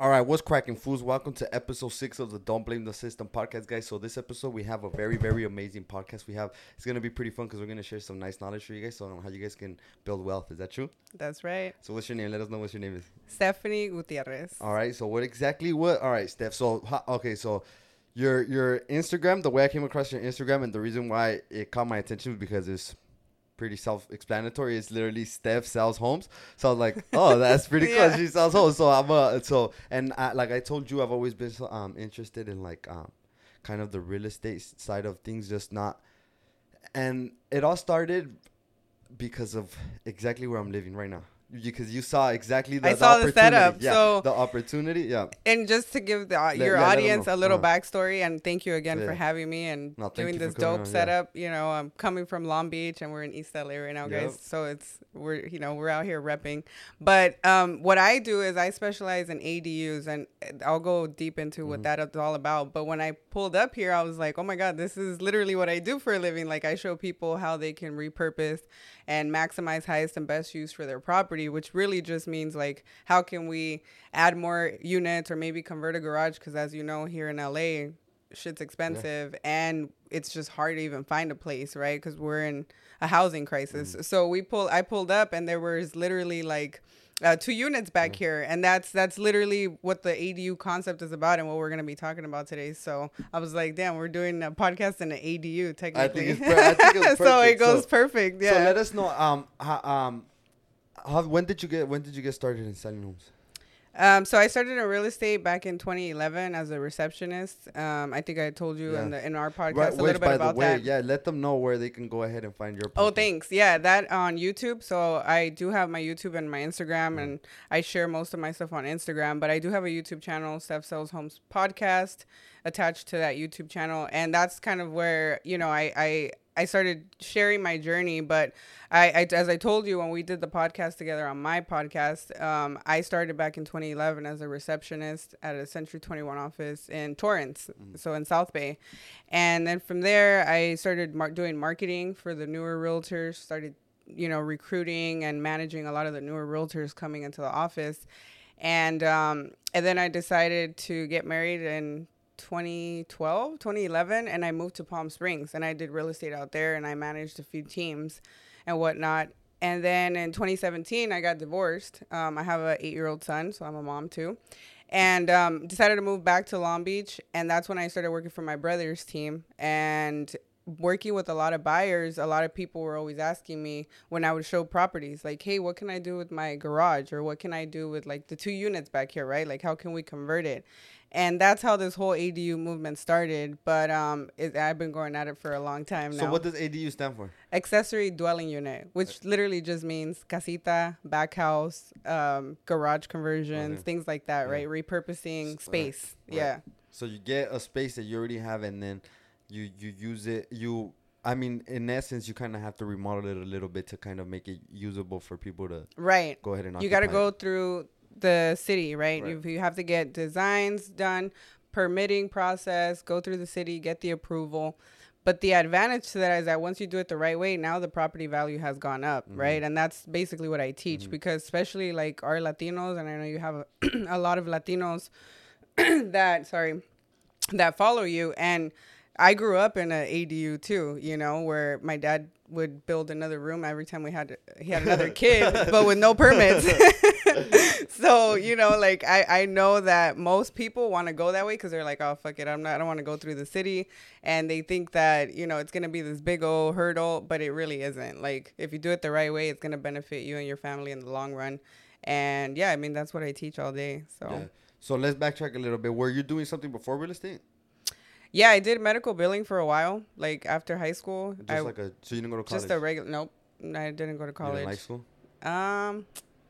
All right, what's cracking, fools? Welcome to episode six of the Don't Blame the System podcast, guys. So this episode we have a very, very amazing podcast. We have it's gonna be pretty fun because we're gonna share some nice knowledge for you guys so on how you guys can build wealth. Is that true? That's right. So what's your name? Let us know what your name is. Stephanie Gutierrez. All right. So what exactly? What? All right, Steph. So okay, so your your Instagram, the way I came across your Instagram, and the reason why it caught my attention was because it's pretty self-explanatory. It's literally Steph sells homes. So I was like, oh, that's pretty cool. Yeah. She sells homes. So I'm uh, so and I, like I told you, I've always been so, um interested in like um kind of the real estate side of things, just not. And it all started because of exactly where I'm living right now. Because you saw exactly the, I saw the opportunity. setup, Yeah, so- the opportunity. Yeah. And just to give the, your yeah, audience a little Uh-huh. backstory, and thank you again for having me and No, doing this dope on, yeah. setup. You know, I'm coming from Long Beach, and we're in East LA right now, guys. Yep. So it's we're you know we're out here repping. But um, what I do is I specialize in ADUs, and I'll go deep into Mm-hmm. what that is all about. But when I pulled up here, I was like, oh my god, this is literally what I do for a living. Like I show people how they can repurpose and maximize highest and best use for their property, which really just means like how can we add more units or maybe convert a garage because as you know here in LA shit's expensive and it's just hard to even find a place, right? Cuz we're in a housing crisis. Mm-hmm. So we pulled I pulled up and there was literally like uh, two units back here, and that's that's literally what the ADU concept is about, and what we're gonna be talking about today. So I was like, "Damn, we're doing a podcast in an ADU, technically." it's per- I think it's so it goes So- perfect. Yeah. So let us know. Um, how, um, how, when did you get when did you get started in selling homes? Um, so I started in real estate back in 2011 as a receptionist. Um, I think I told you in the in our podcast Right, a which, little bit by about the way, that. yeah, let them know where they can go ahead and find your. Oh, thanks. Yeah, that on YouTube. So I do have my YouTube and my Instagram, and I share most of my stuff on Instagram. But I do have a YouTube channel, Steph Sells Homes Podcast, attached to that YouTube channel, and that's kind of where you know I I. I started sharing my journey, but I, I, as I told you when we did the podcast together on my podcast, um, I started back in 2011 as a receptionist at a Century 21 office in Torrance, so in South Bay, and then from there I started mar- doing marketing for the newer realtors. Started, you know, recruiting and managing a lot of the newer realtors coming into the office, and um, and then I decided to get married in 2012 2011 and i moved to palm springs and i did real estate out there and i managed a few teams and whatnot. And then in 2017 i got divorced. Um, i have an eight year old son so i'm a mom too. And um, decided to move back to long beach and that's when i started working for my brother's team. And working with a lot of buyers a lot of people were always asking me when i would show properties like hey what can i do with my garage? Or what can i do with like the two units back here right? Like how can we convert it and that's how this whole adu movement started but um it, i've been going at it for a long time now So what does ADU stand for? accessory dwelling unit, which literally just means casita, back house, um, garage conversions, Okay. things like that, Yeah. right? Repurposing space. right. Yeah. So you get a space that you already have, and then you you use it. You, I mean, in essence, you kind of have to remodel it a little bit to kind of make it usable for people to Right. go ahead and. You got to go it. through the city, right? Right. You, you have to get designs done, permitting process, go through the city, get the approval. But the advantage to that is that once you do it the right way, now the property value has gone up, Mm-hmm. right? And that's basically what I teach because especially like our Latinos, and I know you have a, a lot of Latinos that sorry that follow you and I grew up in a ADU too, you know, where my dad would build another room every time we had he had another kid, but with no permits. so you know, like I I know that most people want to go that way because they're like, oh fuck it, I'm not, I don't want to go through the city, and they think that you know it's gonna be this big old hurdle, but it really isn't. Like if you do it the right way, it's gonna benefit you and your family in the long run. And yeah, I mean that's what I teach all day. So. Yeah. So let's backtrack a little bit. Were you doing something before real estate? Yeah, I did medical billing for a while, like after high school. Just I, like a so you didn't go to college. just a regular. Nope, I didn't go to college. like school. Um,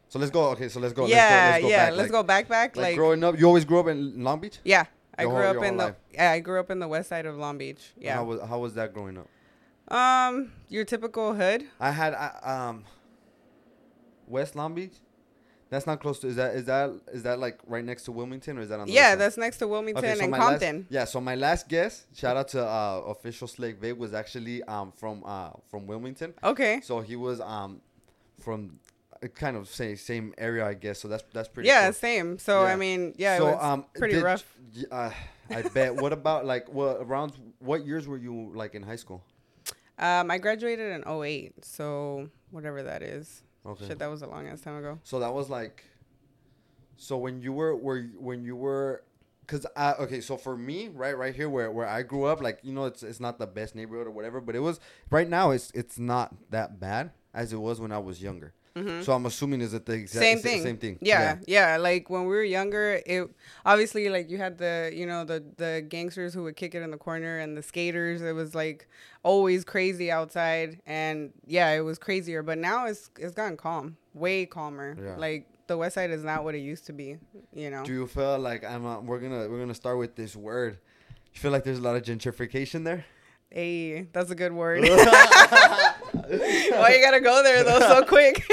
So let's go. Okay, so let's go. yeah, let's go, let's go yeah. back. Let's like, go back, back. Like, Like, growing up, you always grew up in Long Beach. yeah, I grew whole- up in the. Yeah, I grew up in the west side of Long Beach. Yeah. How was how was that growing up? Um, your typical hood. I had I, um West Long Beach. That's not close to. Is that is that is that like right next to Wilmington or is that on the Yeah, that's next to Wilmington Okay, so and Compton. Last, yeah, so my last guess, shout out to uh, official Slake Vape, was actually um from uh from Wilmington. Okay. So he was um from it kind of same same area, I guess. So that's that's pretty. yeah, cool. same. So Yeah. I mean, yeah, so it was um, pretty did- rough. Uh, I bet. what about like what around what years were you like in high school? Um, I graduated in 08, so whatever that is. Okay. Shit, that was a long ass time ago. So that was like, so when you were were when you were, cause I okay. So for me, right, right here where where I grew up, like you know, it's it's not the best neighborhood or whatever, but it was right now. It's it's not that bad as it was when I was younger. So I'm assuming is it the exact Mm-hmm. same thing. Same thing. Yeah, yeah, Like when we were younger, it obviously like you had the you know the the gangsters who would kick it in the corner and the skaters. It was like always crazy outside, and yeah, it was crazier. But now it's it's gotten calm, way calmer. Yeah. Like the West Side is not what it used to be. You know. Do you feel like I'm? Uh, we're gonna we're gonna start with this word. You feel like there's a lot of gentrification there? Hey, that's a good word. Why you gotta go there though so quick?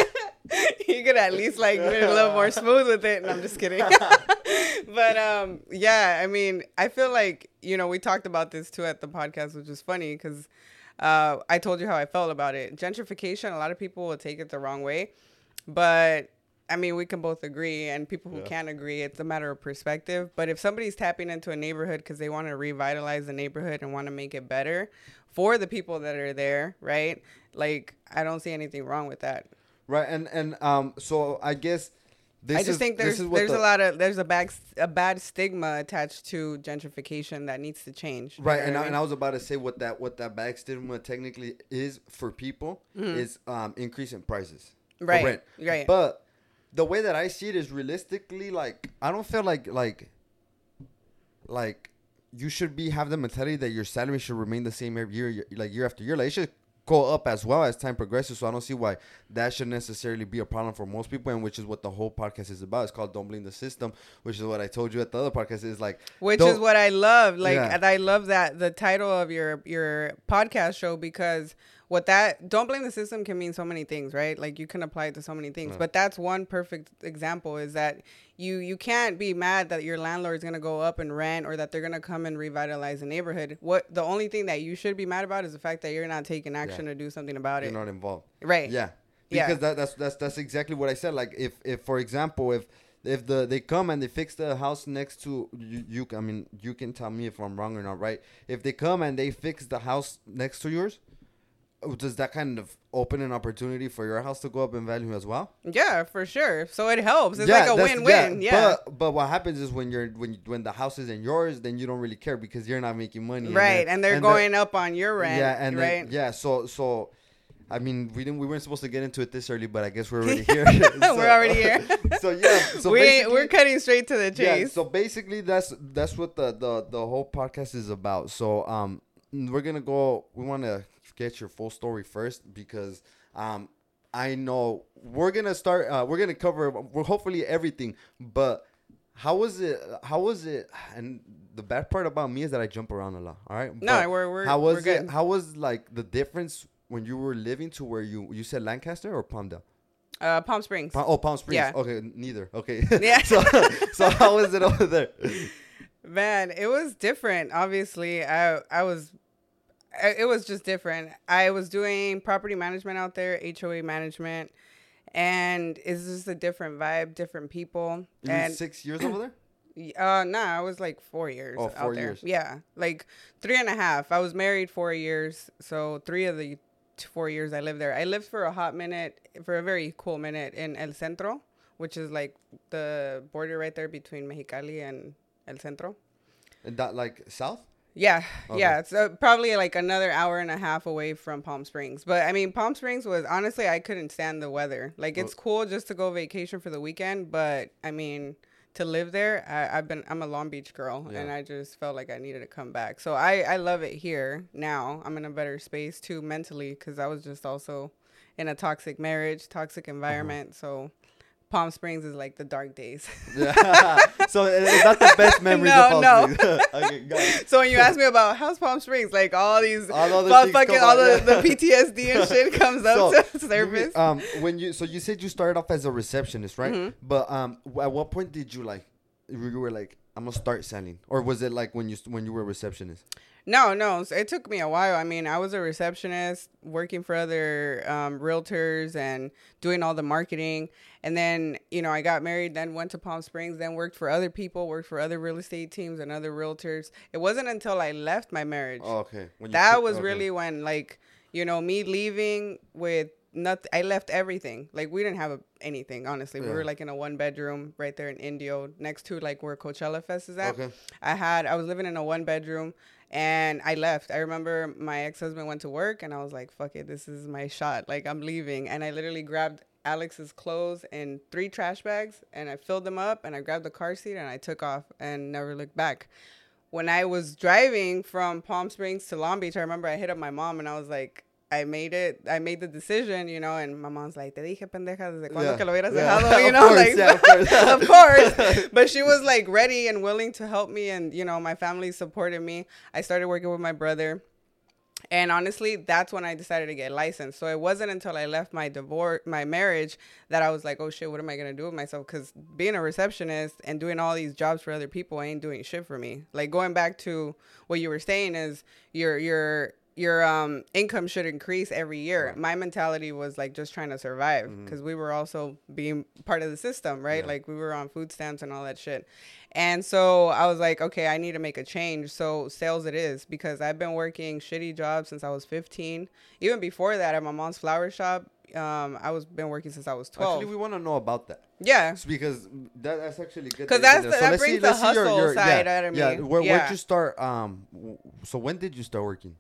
you could at least like be a little more smooth with it. And I'm just kidding. but um, yeah, I mean, I feel like you know we talked about this too at the podcast, which is funny because uh, I told you how I felt about it. Gentrification, a lot of people will take it the wrong way, but I mean, we can both agree, and people who Yeah. can't agree, it's a matter of perspective. But if somebody's tapping into a neighborhood because they want to revitalize the neighborhood and want to make it better for the people that are there, right? Like, I don't see anything wrong with that. Right, and and um, so I guess this I just is, think there's there's the- a lot of there's a bad a bad stigma attached to gentrification that needs to change. Right, and I, and? I was about to say what that what that back stigma technically is for people Mm-hmm. is um increase in prices. Right, rent. right. But the way that I see it is realistically like I don't feel like like like you should be have the mentality that your salary should remain the same every year, year like year after year. Like it should go up as well as time progresses. So I don't see why that should necessarily be a problem for most people, and which is what the whole podcast is about. It's called "Don't Blame the System," which is what I told you at the other podcast. Is like which is what I love. Like, Yeah. and I love that the title of your your podcast show because what that don't blame the system can mean so many things, right? Like you can apply it to so many things, mm. but that's one perfect example. Is that you you can't be mad that your landlord is gonna go up and rent or that they're gonna come and revitalize the neighborhood. What the only thing that you should be mad about is the fact that you're not taking action to do something about it. you're not involved. Right. Yeah. Yeah. Because that, that's that's that's exactly what I said. Like if if for example if if the they come and they fix the house next to you, you I mean you can tell me if I'm wrong or not, right? If they come and they fix the house next to yours, does that kind of open an opportunity for your house to go up in value as well? Yeah, for sure. So it helps. It's like a win-win. Yeah. But but what happens is when you're when when the house isn't yours, then you don't really care because you're not making money. and right, then- and they're the- going up on your rent. yeah, and right. then, yeah, so so, I mean, we didn't we weren't supposed to get into it this early, but I guess we're already here. We're already here. so yeah, so we we're cutting straight to the yeah, chase. so basically that's that's what the the the whole podcast is about. So um, we're gonna go. We want to get your full story first because um. I know we're gonna start. Uh, we're gonna cover. We're hopefully everything. But how was it? How was it? And the bad part about me is that I jump around a lot. All right. No, But we're- we're- How was we're it? good. How was like the difference when you were living to where you you said Lancaster or Palmdale? uh, Palm Springs. Pa- oh, Palm Springs. Yeah. Okay, neither. Okay. Yeah. so so how was it over there? Man, it was different. Obviously, I I was, it was just different. I was doing property management out there, HOA management, and it's just a different vibe, different people. You and six years over there. Uh, nah, I was like four years. Oh, out four there. years. Yeah, like three and a half. I was married four years, so three of the four years I lived there. I lived for a hot minute, for a very cool minute in El Centro, which is like the border right there between Mexicali and El Centro. And that like south. Yeah, Okay. yeah. It's uh, probably like another hour and a half away from Palm Springs. But I mean, Palm Springs was honestly, I couldn't stand the weather. Like, it's cool just to go vacation for the weekend, but I mean, to live there, I, I've been, I'm a Long Beach girl, and I just felt like I needed to come back. So I, I love it here now. I'm in a better space too mentally because I was just also in a toxic marriage, toxic Uh-huh. environment. So Palm Springs is like the dark days. So it- it's not the best memories No, of Palm no. Springs. okay. So when you ask me about how's Palm Springs, like all these, All the fucking all the, the PTSD and shit comes up So, to you surface. um, when you so you said you started off as a receptionist, right? Mm-hmm. But um, at what point did you like? you were like, I'm gonna start selling, or was it like when you when you were a receptionist? No, no. It took me a while. I mean, I was a receptionist working for other um, realtors and doing all the marketing. And then, you know, I got married, then went to Palm Springs, then worked for other people, worked for other real estate teams and other realtors. It wasn't until I left my marriage. Oh, okay. that took, was okay. really when, like, you know, me leaving with nothing. I left everything. Like, we didn't have a, anything, honestly. Yeah. We were like in a one bedroom right there in Indio, next to like where Coachella Fest is at. Okay. I had, I was living in a one bedroom and I left. I remember my ex husband went to work, and I was like, "Fuck it, this is my shot. Like I'm leaving." And I literally grabbed Alex's clothes in three trash bags, and I filled them up, and I grabbed the car seat, and I took off, and never looked back. When I was driving from Palm Springs to Long Beach, I remember I hit up my mom, and I was like, I made it. I made the decision, you know, and my mom's like, "Te dije pendeja desde cuando yeah. que lo hubieras yeah. dejado," you know, course, like, yeah, of, course. of course. But she was like ready and willing to help me, and you know, my family supported me. I started working with my brother, and honestly, that's when I decided to get licensed. So it wasn't until I left my divorce, my marriage, that I was like, "Oh shit, what am I gonna do with myself?" Because being a receptionist and doing all these jobs for other people ain't doing shit for me. Like going back to what you were saying is, you're you're your um income should increase every year. Right. My mentality was like just trying to survive because mm-hmm. we were also being part of the system, right? Yeah. Like we were on food stamps and all that shit. And so I was like, okay, I need to make a change. So sales it is because I've been working shitty jobs since I was 15. Even before that at my mom's flower shop, um, I was been working since I was 12. Actually, we want to know about that. Yeah. It's because that, that's actually good. Because that's the, so that brings see, the hustle your, your, side yeah, out of me. Yeah. Where, yeah. Where'd you start? Um. So when did you start working?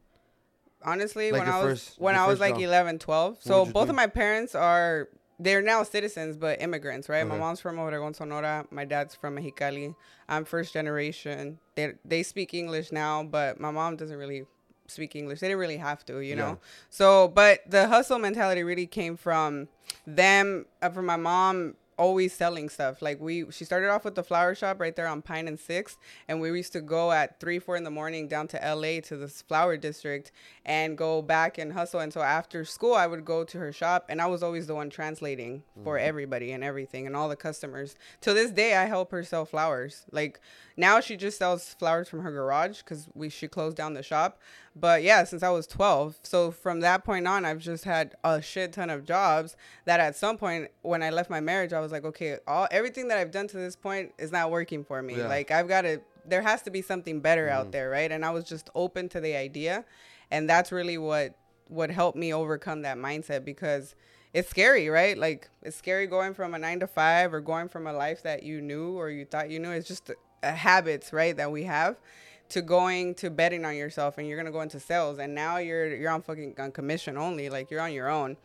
Honestly like when I was first, when I was like job. 11, 12. So both of my parents are they're now citizens but immigrants, right? Okay. My mom's from Obregón, Sonora. My dad's from Mexicali. I'm first generation. They they speak English now, but my mom doesn't really speak English. They didn't really have to, you know. Yeah. So, but the hustle mentality really came from them, uh, from my mom always selling stuff. Like we, she started off with the flower shop right there on Pine and Sixth, and we used to go at three, four in the morning down to L.A. to this flower district and go back and hustle. And so after school, I would go to her shop, and I was always the one translating mm-hmm. for everybody and everything and all the customers. To this day, I help her sell flowers. Like now, she just sells flowers from her garage because we she closed down the shop. But yeah, since I was 12. So from that point on, I've just had a shit ton of jobs that at some point when I left my marriage, I was like, okay, all everything that I've done to this point is not working for me. Yeah. Like I've got to there has to be something better mm. out there, right? And I was just open to the idea. And that's really what what helped me overcome that mindset because it's scary, right? Like it's scary going from a 9 to 5 or going from a life that you knew or you thought you knew. It's just a habits, right, that we have to going to betting on yourself and you're gonna go into sales and now you're you're on fucking on commission only like you're on your own.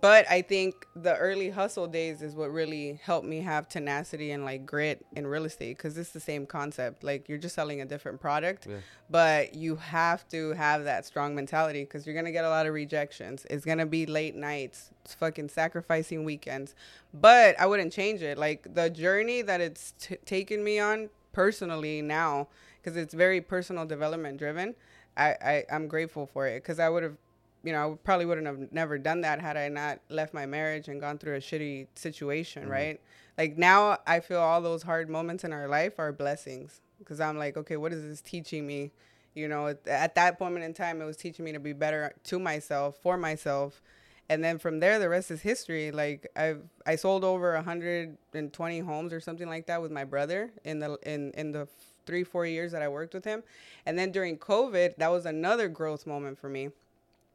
But i think the early hustle days is what really helped me have tenacity and like grit in real estate because it's the same concept like you're just selling a different product yeah. but you have to have that strong mentality because you're gonna get a lot of rejections. It's gonna be late nights it's fucking sacrificing weekends but i wouldn't change it. Like the journey that it's t- taken me on personally now because it's very personal development driven. I, I I'm grateful for it because I would have, you know, I probably wouldn't have never done that had I not left my marriage and gone through a shitty situation, mm-hmm. right? Like now I feel all those hard moments in our life are blessings because I'm like, okay, what is this teaching me? You know, at that moment in time, it was teaching me to be better to myself, for myself, and then from there the rest is history like i've i sold over 120 homes or something like that with my brother in the in in the three, four years that I worked with him. And then during COVID, that was another growth moment for me.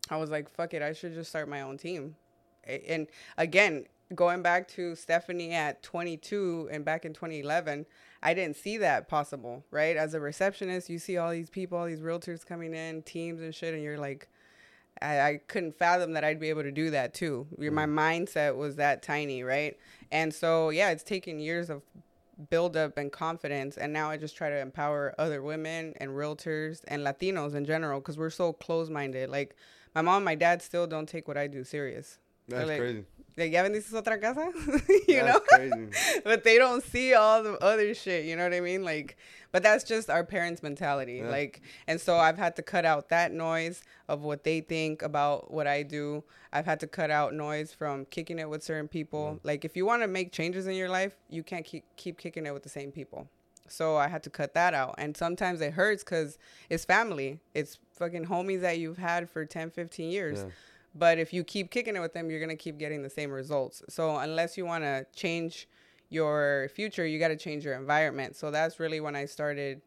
I was like, fuck it, I should just start my own team. And again, going back to Stephanie at 22 and back in 2011, I didn't see that possible, right? As a receptionist, you see all these people, all these realtors coming in, teams and shit, and you're like, I, I couldn't fathom that I'd be able to do that too. My mm. mindset was that tiny, right? And so, yeah, it's taken years of build up and confidence and now i just try to empower other women and realtors and latinos in general because we're so close-minded like my mom and my dad still don't take what i do serious. That's like, crazy like, ya vendiste otra casa? you know? But they don't see all the other shit, you know what I mean? Like, but that's just our parents' mentality. Yeah. Like, and so I've had to cut out that noise of what they think about what I do. I've had to cut out noise from kicking it with certain people. Mm. Like, if you want to make changes in your life, you can't keep keep kicking it with the same people. So I had to cut that out. And sometimes it hurts because it's family. It's fucking homies that you've had for 10, 15 years. Yeah. But if you keep kicking it with them, you're going to keep getting the same results. So unless you want to change your future, you got to change your environment. So that's really when I started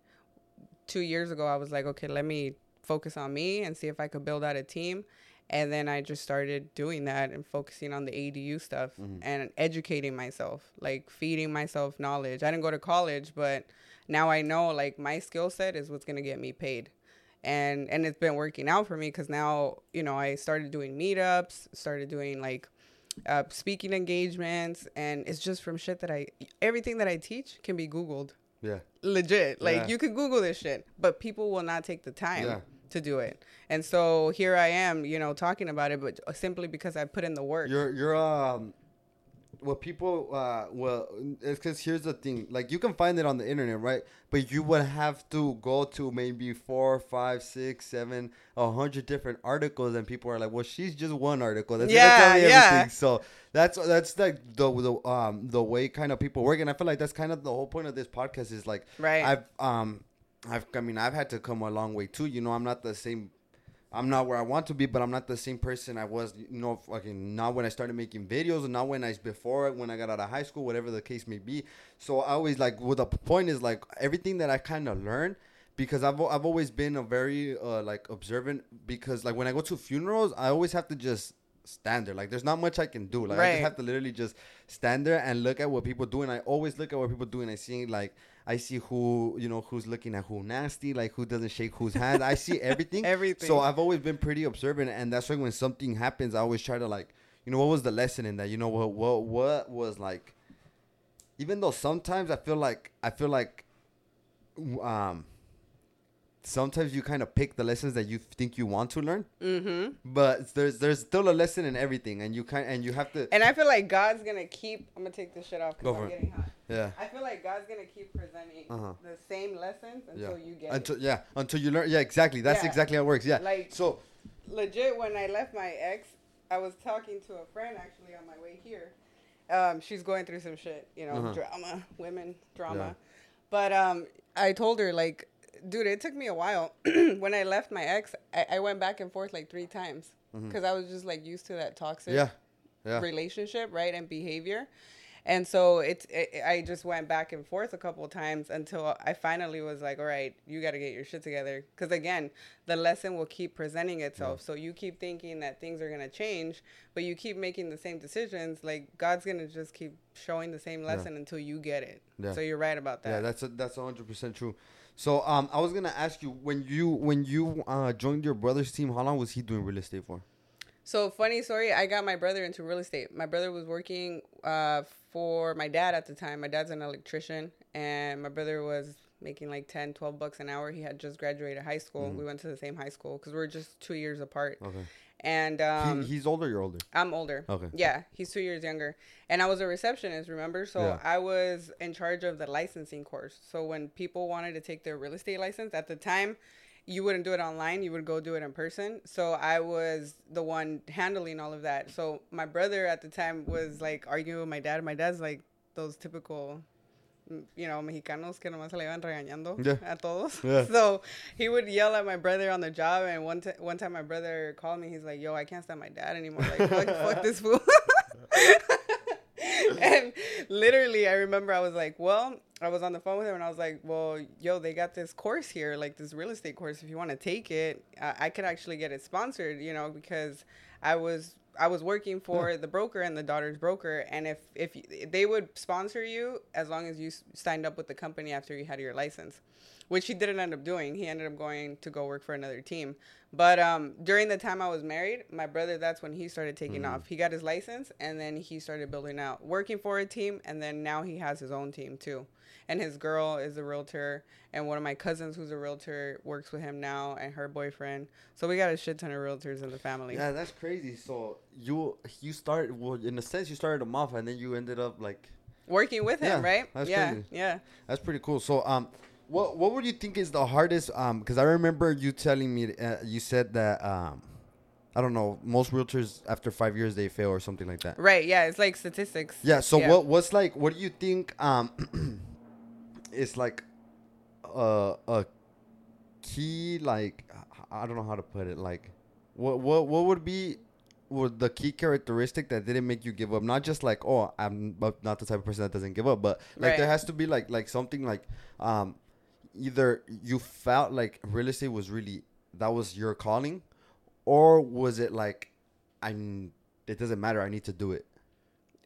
two years ago. I was like, okay, let me focus on me and see if I could build out a team. And then I just started doing that and focusing on the ADU stuff mm-hmm. and educating myself, like feeding myself knowledge. I didn't go to college, but now I know like my skill set is what's going to get me paid and and it's been working out for me because now you know I started doing meetups, started doing like uh, speaking engagements, and it's just from shit that I everything that I teach can be Googled, Yeah. legit. Like Yeah. you could Google this shit, but people will not take the time. Yeah. To do it, and so here I am, you know, talking about it, but simply because I put in the work. You're you're um what people uh well it's because here's the thing like you can find it on the internet right but you would have to go to maybe four five six seven a hundred different articles and people are like well she's just one article that's Yeah, gonna tell me yeah. everything so that's that's like the the um the way kind of people work and i feel like that's kind of the whole point of this podcast is like Right. i've um i've i mean i've had to come a long way too you know i'm not the same I'm not where I want to be, but I'm not the same person I was, you know, fucking not when I started making videos and not when I before when I got out of high school, whatever the case may be. So I always like, well, the point is like everything that I kind of learned because I've I've always been a very uh, like observant because like when I go to funerals, I always have to just stand there. Like there's not much I can do. Like I just have to literally just stand there and look at what people do, and I always look at what people do, and I see like. I see who you know who's looking at who nasty, like who doesn't shake whose hand. I see everything. Everything. So I've always been pretty observant, and that's why when something happens, I always try to like, you know, what was the lesson in that? You know, what what what was like. Even though sometimes I feel like I feel like, um. Sometimes you kind of pick the lessons that you think you want to learn, mm-hmm. but there's there's still a lesson in everything, and you kind and you have to. And I feel like God's gonna keep. I'm gonna take this shit off because I'm it. getting hot. Yeah. I feel like God's gonna keep presenting Uh-huh. the same lessons Yeah. until you get Until it. yeah, until you learn. Yeah, exactly. That's Yeah. exactly how it works. Yeah. Like- so Legit, when I left my ex, I was talking to a friend actually on my way here. Um, she's going through some shit, you know, Uh-huh. drama, women drama. Yeah. But um, I told her like, dude, it took me a while. when I left my ex, I, I went back and forth like three times because I was just like used to that toxic Mm-hmm. yeah, yeah. relationship, right, and behavior. And so it's it, I just went back and forth a couple of times until I finally was like, all right, you got to get your shit together. Because again, the lesson will keep presenting itself. So you keep thinking that things are gonna change, but you keep making the same decisions. Like God's gonna just keep showing the same lesson until you get it. Yeah. So you're right about that. Yeah, that's a, that's hundred percent true. So um, I was gonna ask you when you when you uh joined your brother's team, how long was he doing real estate for? So funny story, I got my brother into real estate. My brother was working uh, for my dad at the time. My dad's an electrician and my brother was making like 10, 12 bucks an hour. He had just graduated high school. We went to the same high school cuz we are just 2 years apart. Okay. And um he, he's older. You're older. I'm older. Okay. Yeah, he's 2 years younger. And I was a receptionist, remember? So Yeah. I was in charge of the licensing course. So when people wanted to take their real estate license at the time, you wouldn't do it online you would go do it in person. So i was the one handling all of that. So my brother at the time was like arguing with my dad? My dad's like those typical you know mexicanos que nomás se le iban regañando Yeah. a todos. Yeah. so he would yell at my brother on the job and one, t- one time my brother called me. He's like yo i can't stand my dad anymore. Like fuck, fuck this fool and literally, I remember I was like, well, I was on the phone with him and I was like, well, yo, they got this course here, like this real estate course. If you want to take it, I, I could actually get it sponsored, you know, because I was I was working for hmm. the broker and the daughter's broker, and if if they would sponsor you as long as you s- signed up with the company after you had your license, which he didn't end up doing. He ended up going to go work for another team. But um, during the time I was married, my brother, that's when he started taking off. He got his license and then he started building out, working for a team, and then now he has his own team too. And his girl is a realtor, and one of my cousins who's a realtor works with him now, and her boyfriend. So we got a shit ton of realtors in the family. Yeah, that's crazy. So you you started well in a sense you started him off and then you ended up like Working with him, Yeah, right? yeah, crazy. yeah. That's pretty cool. So, um, what what would you think is the hardest? Um, because I remember you telling me, uh, you said that um, I don't know, most realtors after five years they fail or something like that. Right, yeah. It's like statistics. Yeah. So Yeah. what what's like? What do you think? Um, it's like a a key like I don't know how to put it like what what what would be would the key characteristic that didn't make you give up not just like oh i'm not the type of person that doesn't give up but like Right. there has to be like like something like um either you felt like real estate was really that was your calling or was it like i'm it doesn't matter i need to do it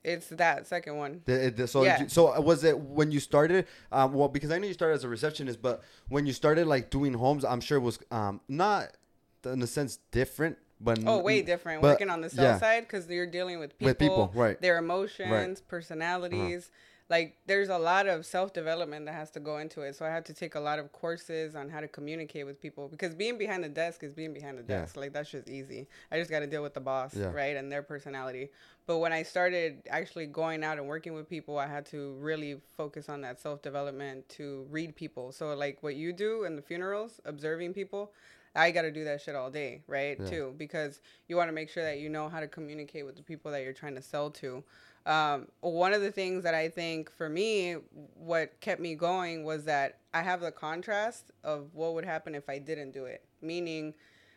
It's that second one. the, the, so Yeah. you- so was it when you started? Um, well, because I know you started as a receptionist, but when you started like doing homes, I'm sure it was um not in a sense different, but Oh, way different. but- Working on the sell yeah. side because you're dealing with people, With people, right. Uh-huh. Their emotions, personalities. Like there's a lot of self development that has to go into it. So I had to take a lot of courses on how to communicate with people because being behind the desk is being behind the Yeah. desk. Like that's just easy. I just got to deal with the boss, Yeah. right, and their personality. But when I started actually going out and working with people, I had to really focus on that self development to read people. So like what you do in the funerals, observing people, I got to do that shit all day, right? Yeah. Too, because you want to make sure that you know how to communicate with the people that you're trying to sell to. Um, one of the things that I think for me, what kept me going was that I have the contrast of what would happen if I didn't do it. Meaning,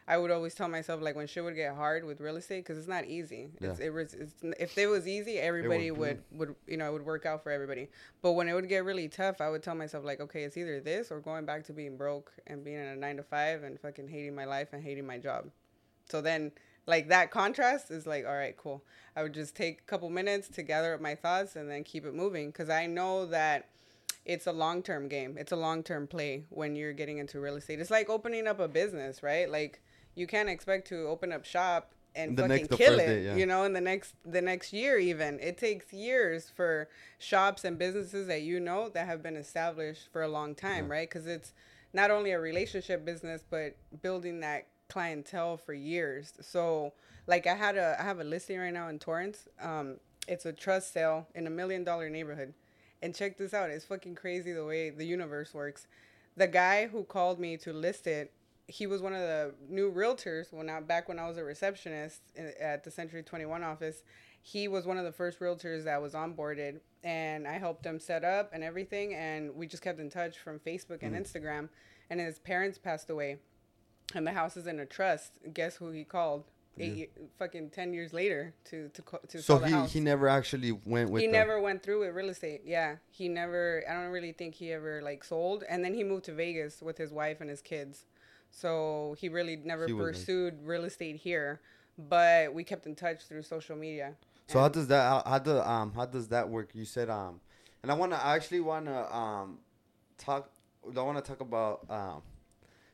I would always tell myself like when shit would get hard with real estate because it's not easy. It's, Yeah. it was, it's, if it was easy, everybody would, would you know it would work out for everybody. But when it would get really tough, I would tell myself like, okay, it's either this or going back to being broke and being in a nine to five and fucking hating my life and hating my job. So then, like that contrast is like, all right, cool. I would just take a couple minutes to gather up my thoughts and then keep it moving because I know that it's a long term game. It's a long term play when you're getting into real estate. It's like opening up a business, right? Like you can't expect to open up shop and The fucking next- kill it. day, yeah. You know, in the next the next year even. It takes years for shops and businesses that you know that have been established for a long time, right? Because it's not only a relationship business, but building that clientele for years. So like I had a I have a listing right now in Torrance. Um, it's a trust sale in a million dollar neighborhood. And check this out, it's fucking crazy the way the universe works. The guy who called me to list it, he was one of the new realtors when I back when I was a receptionist at the Century 21 office. He was one of the first realtors that was onboarded and I helped him set up and everything and we just kept in touch from Facebook and Instagram and his parents passed away and the house is in a trust. Guess who he called? Eight ye- fucking ten years later to to to So he he never actually went with. he never went through with real estate. Yeah, he never. I don't really think he ever like sold. And then he moved to Vegas with his wife and his kids. So he really never He pursued real estate here. But we kept in touch through social media. So how does that how, how do um how does that work? You said um, and I wanna I actually wanna um talk. I want to talk about um.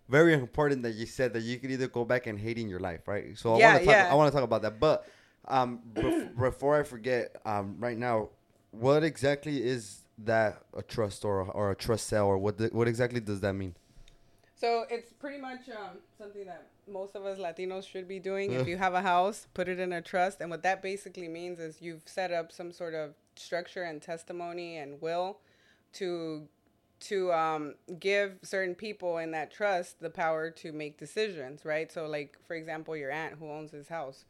Very important that you said that you could either go back and hate in your life, right? So I Yeah, want to talk. yeah. I want to talk about that, but um, bef- before I forget, um, right now, what exactly is that a trust or or a trust sale or what the, what exactly does that mean? So it's pretty much um, something that most of us Latinos should be doing. Yeah. If you have a house, put it in a trust, and what that basically means is you've set up some sort of structure and testimony and will to to um, give certain people in that trust the power to make decisions, right? So, like for example, your aunt who owns this house,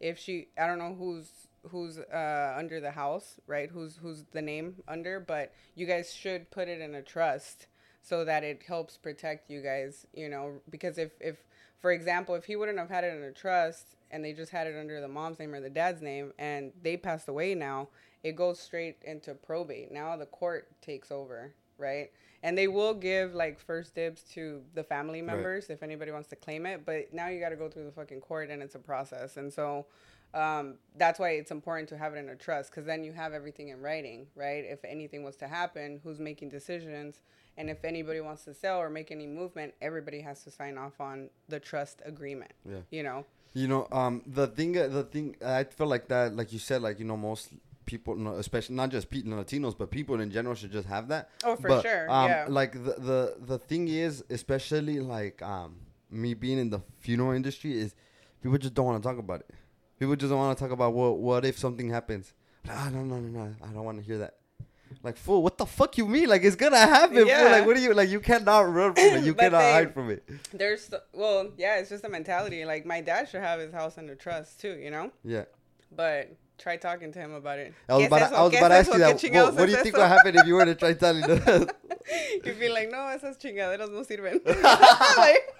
if she, I don't know who's who's uh, under the house, right? Who's who's the name under, but you guys should put it in a trust so that it helps protect you guys, you know, because if if for example, if he wouldn't have had it in a trust and they just had it under the mom's name or the dad's name and they passed away now, it goes straight into probate. Now the court takes over, right? And they will give like first dibs to the family members if anybody wants to claim it, but now you got to go through the fucking court and it's a process. And so um, that's why it's important to have it in a trust because then you have everything in writing, right? If anything was to happen, who's making decisions, and if anybody wants to sell or make any movement, everybody has to sign off on the trust agreement. Yeah. You know. You know, um, the thing, the thing, I feel like that, like you said, like you know, most people, especially not just people, Latinos, but people in general should just have that. Oh, for But, sure. Um, yeah. Like the, the the thing is, especially like um, me being in the funeral industry, is people just don't want to talk about it. People just don't want to talk about what what if something happens. Ah, no, no, no, no, I don't want to hear that. Like, fool, what the fuck you mean? Like, it's gonna happen. fool. Like, what do you like? You cannot run from it. You cannot they- hide from it. There's well, yeah, it's just a mentality. Like my dad should have his house under trust too, you know. Yeah. But try talking to him about it. I was about, es? I was about to ask you that. chingados What, do you think would happen if you were to try telling them? You'd be like, no, esas chingaderas no sirven. like,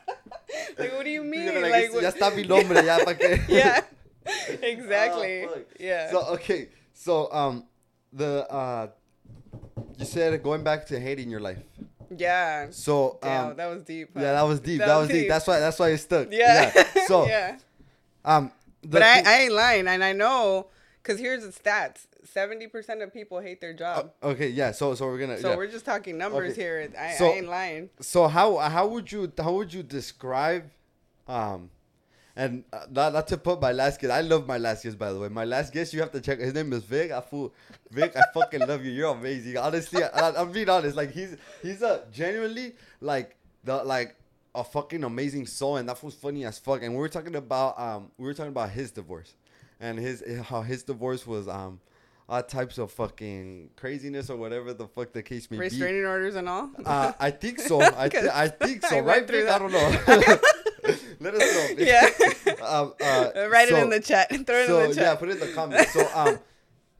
like, what do you mean? Like, Like, what- ya está mi nombre, ya pa' qué. yeah, exactly. Oh, yeah. So okay, so um, the uh, you said going back to hating your life. yeah. So Damn, um, that was deep. yeah, that was deep. That That, was deep. deep. That's why. That's why it stuck. Yeah. So yeah. um, But I, I ain't lying, and I know because here's the stats: seventy percent of people hate their job. okay, yeah. So so we're gonna. so yeah. we're just talking numbers Okay. here. I, So- I ain't lying. So how how would you how would you describe um and uh, not, not to put my last guest I love my last guest by the way my last guest you have to check his name is Vic I fool Vic I fucking love you you're amazing honestly I, I'm being honest like he's he's a genuinely like the like a fucking amazing soul and that was funny as fuck and we were talking about um we were talking about his divorce and his how his divorce was um all types of fucking craziness or whatever the fuck the case may be Restraining orders and all. uh, I think so. I, th- I think so. I right, through Vic? I don't know. Let us know. Vic. Yeah. um, uh, Write so, it in the chat. Throw it so in the chat. yeah, put it in the comments. So um,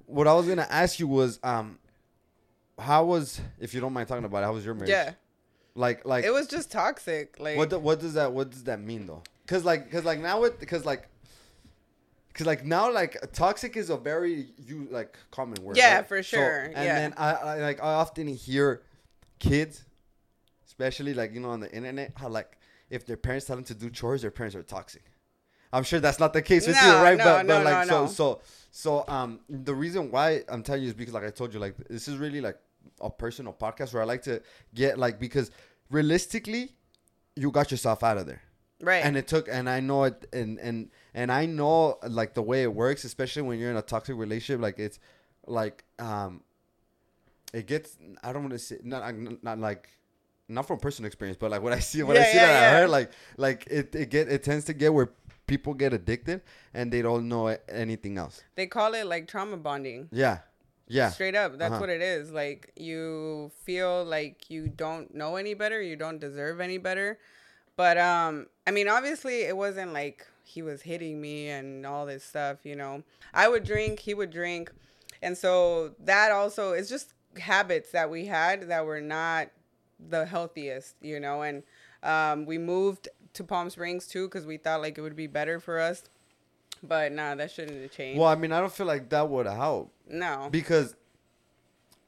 what I was gonna ask you was um, how was if you don't mind talking about it, how was your marriage? yeah. Like like It was just toxic. Like what do, what does that what does that mean though? Cause like cause like now it cause like. Cause like now, like toxic is a very you like common word. Yeah, right? for So- sure, and yeah. then I, I like I often hear kids, especially like you know on the internet, how like if their parents tell them to do chores, their parents are toxic. I'm sure that's not the case with you, right? no, but no, but like no, so no. so so um the reason why I'm telling you is because like I told you like this is really like a personal podcast where I like to get like because realistically you got yourself out of there right. and it took and i know it and and and i know like the way it works especially when you're in a toxic relationship like it's like um it gets i don't want to say not not like not from personal experience but like what i see what i see yeah, that i heard like like it, it get it tends to get where people get addicted and they don't know anything else they call it like trauma bonding. yeah yeah Straight up, that's Uh-huh. what it is. Like you feel like you don't know any better, you don't deserve any better. But um I mean obviously it wasn't like he was hitting me and all this stuff, you know. I would drink, he would drink. And so that also is just habits that we had that were not the healthiest, you know, and um we moved to Palm Springs too cuz we thought like it would be better for us. But nah, that shouldn't have changed. well i mean i don't feel like that would help no. because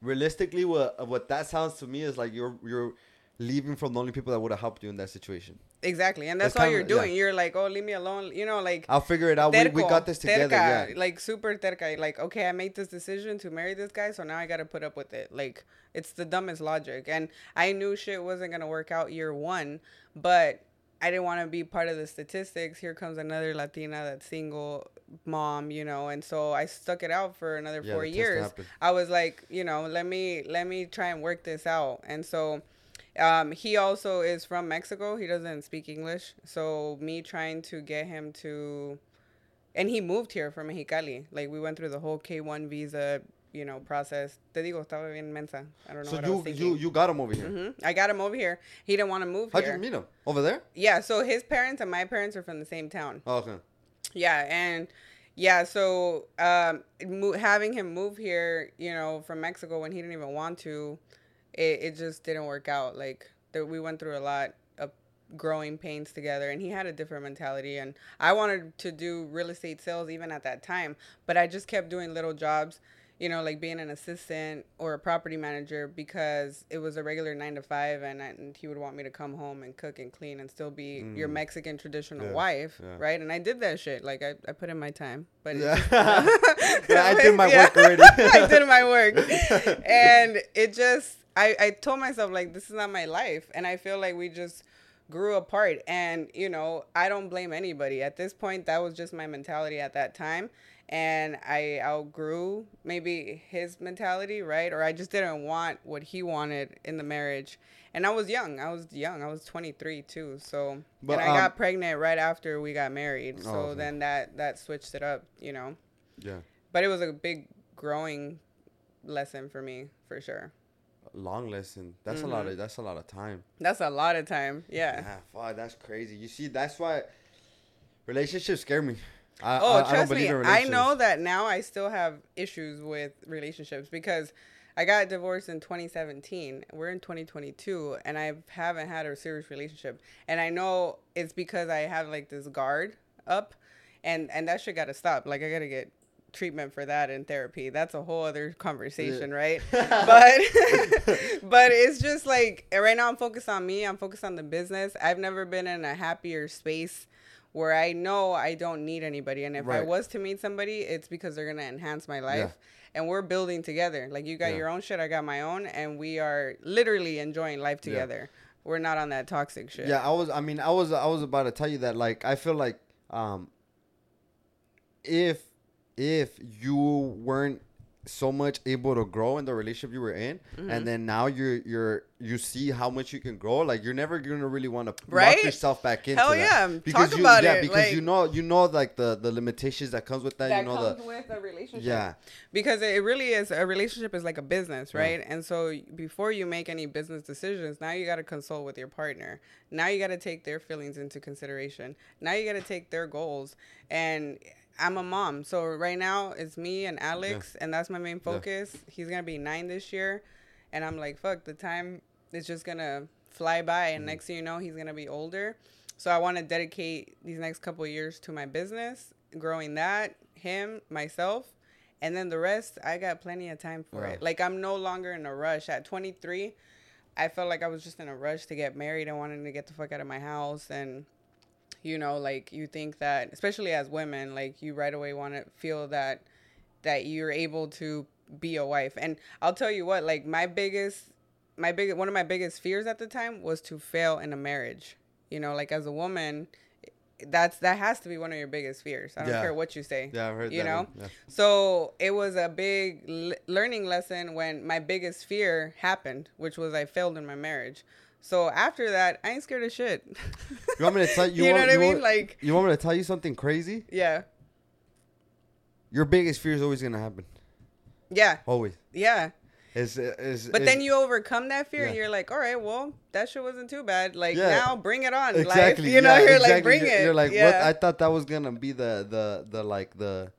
realistically what what that sounds to me is like you're you're leaving from the only people that would have helped you in that situation Exactly, and that's It's all kinda- you're doing. yeah. You're like, oh, leave me alone. You know, like i'll figure it out we, we got this together terca, yeah like super terca. Like, okay, I made this decision to marry this guy, so now I got to put up with it. Like, it's the dumbest logic, and I knew shit wasn't gonna work out year one, but I didn't want to be part of the statistics. Here comes another Latina that's single mom, you know, and so I stuck it out for another Yeah, four years. I was like, you know, let me let me try and work this out. And so um, he also is from Mexico. He doesn't speak English. So me trying to get him to and he moved here from Mexicali. Like we went through the whole K1 visa, you know, process. Te digo, estaba bien mensa. I don't know so what I was you you you got him over here hmm I got him over here. He didn't want to move here. how'd here. you meet him over there Yeah, so his parents and my parents are from the same town. oh, okay Yeah, and yeah, so um, mo- having him move here, you know, from Mexico when he didn't even want to, it, it just didn't work out. Like we went through a lot of growing pains together, and he had a different mentality. And I wanted to do real estate sales even at that time, but I just kept doing little jobs. You know, like being an assistant or a property manager because it was a regular nine to five, and, I, and he would want me to come home and cook and clean and still be your mm. Mexican traditional Yeah, wife, yeah. right? And I did that shit. Like I, I put in my time, but Yeah. just- Yeah, I did my work already. I did my work, and it just I I told myself like this is not my life, and I feel like we just grew apart. And you know I don't blame anybody at this point. That was just my mentality at that time. And I outgrew maybe his mentality, right? Or I just didn't want what he wanted in the marriage. And I was young. I was young. I was 23 too. So, But, and I um, got pregnant right after we got married. So Oh, okay. then that that switched it up, you know. yeah But it was a big growing lesson for me, for sure. long lesson that's a lot of that's a lot of time That's a lot of time. Yeah. yeah fuck, that's crazy you see that's why relationships scare me I, Oh, I, I trust believe me. I know that now I still have issues with relationships because I got divorced in 2017. We're in 2022, and I haven't had a serious relationship. And I know it's because I have like this guard up, and and that shit got to stop. Like I gotta get treatment for that in therapy. That's a whole other conversation, yeah. right? but but it's just like right now I'm focused on me. I'm focused on the business. I've never been in a happier space where I know I don't need anybody. And if right. I was to meet somebody, it's because they're gonna enhance my life. Yeah. And we're building together. Like you got yeah. your own shit, I got my own, and we are literally enjoying life together. We're not on that toxic shit. Yeah, I was. I mean, I was. I was about to tell you that. Like, I feel like, um, if if you weren't so much able to grow in the relationship you were in mm-hmm. and then now you're you're you see how much you can grow like you're never gonna really want to right? lock yourself back into Hell that yeah because Talk you about yeah it. because like, you know you know like the the limitations that comes with that, that you know comes the with a relationship yeah because it really is a relationship is like a business right yeah. and so before you make any business decisions now you got to consult with your partner now you got to take their feelings into consideration now you got to take their goals and I'm a mom. So right now it's me and Alex, yeah. and that's my main focus. Yeah. He's gonna be nine this year, and I'm like, fuck, the time is just gonna fly by, and mm next thing you know, he's gonna be older. So I want to dedicate these next couple years to my business, growing that, him, myself, and then the rest. I got plenty of time for it. Like I'm no longer in a rush. At 23, I felt like I was just in a rush to get married and wanting to get the fuck out of my house and you know like you think that especially as women like you right away want to feel that that you're able to be a wife and i'll tell you what like my biggest my big one of my biggest fears at the time was to fail in a marriage you know like as a woman that's that has to be one of your biggest fears. I don't yeah. care what you say. Yeah, I've heard you know, yeah. so it was a big l- learning lesson when my biggest fear happened, which was I failed in my marriage. So after that, I ain't scared of shit. you want me to tell you? you want, know what I mean? Want, like you want me to tell you something crazy? Yeah. Your biggest fear is always gonna happen. Yeah. Always. Yeah. Is is. But then you overcome that fear, yeah. and you're like, all right, well, that shit wasn't too bad. Like yeah. now, bring it on. Exactly. Life. You know, yeah, you're exactly. like, bring you're, it. You're like, yeah. what? I thought that was gonna be the the the like the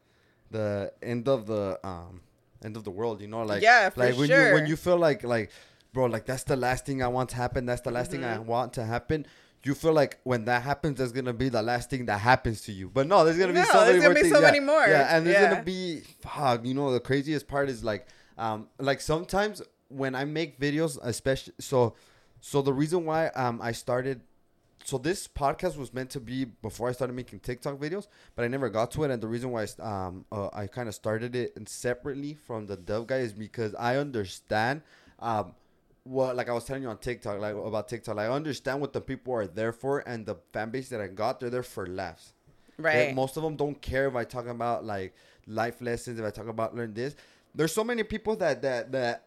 the end of the um end of the world. You know, like yeah, for like when you when you feel like like bro, like that's the last thing I want to happen. That's the last mm-hmm. thing I mm-hmm. want to happen. You feel like when that happens, there's gonna be the last thing that happens to you. But no, there's gonna no, be so many gonna more be things. so yeah. many more. Yeah, and there's yeah. gonna be fuck. You know, the craziest part is like, um, like sometimes when I make videos, especially so, so the reason why um I started so this podcast was meant to be before I started making TikTok videos, but I never got to it. And the reason why I, um uh, I kind of started it separately from the Dove guy is because I understand um what like I was telling you on TikTok, like about TikTok, like I understand what the people are there for, and the fan base that I got, they're there for laughs. Right. They, most of them don't care if I talk about like life lessons, if I talk about learn this. There's so many people that that that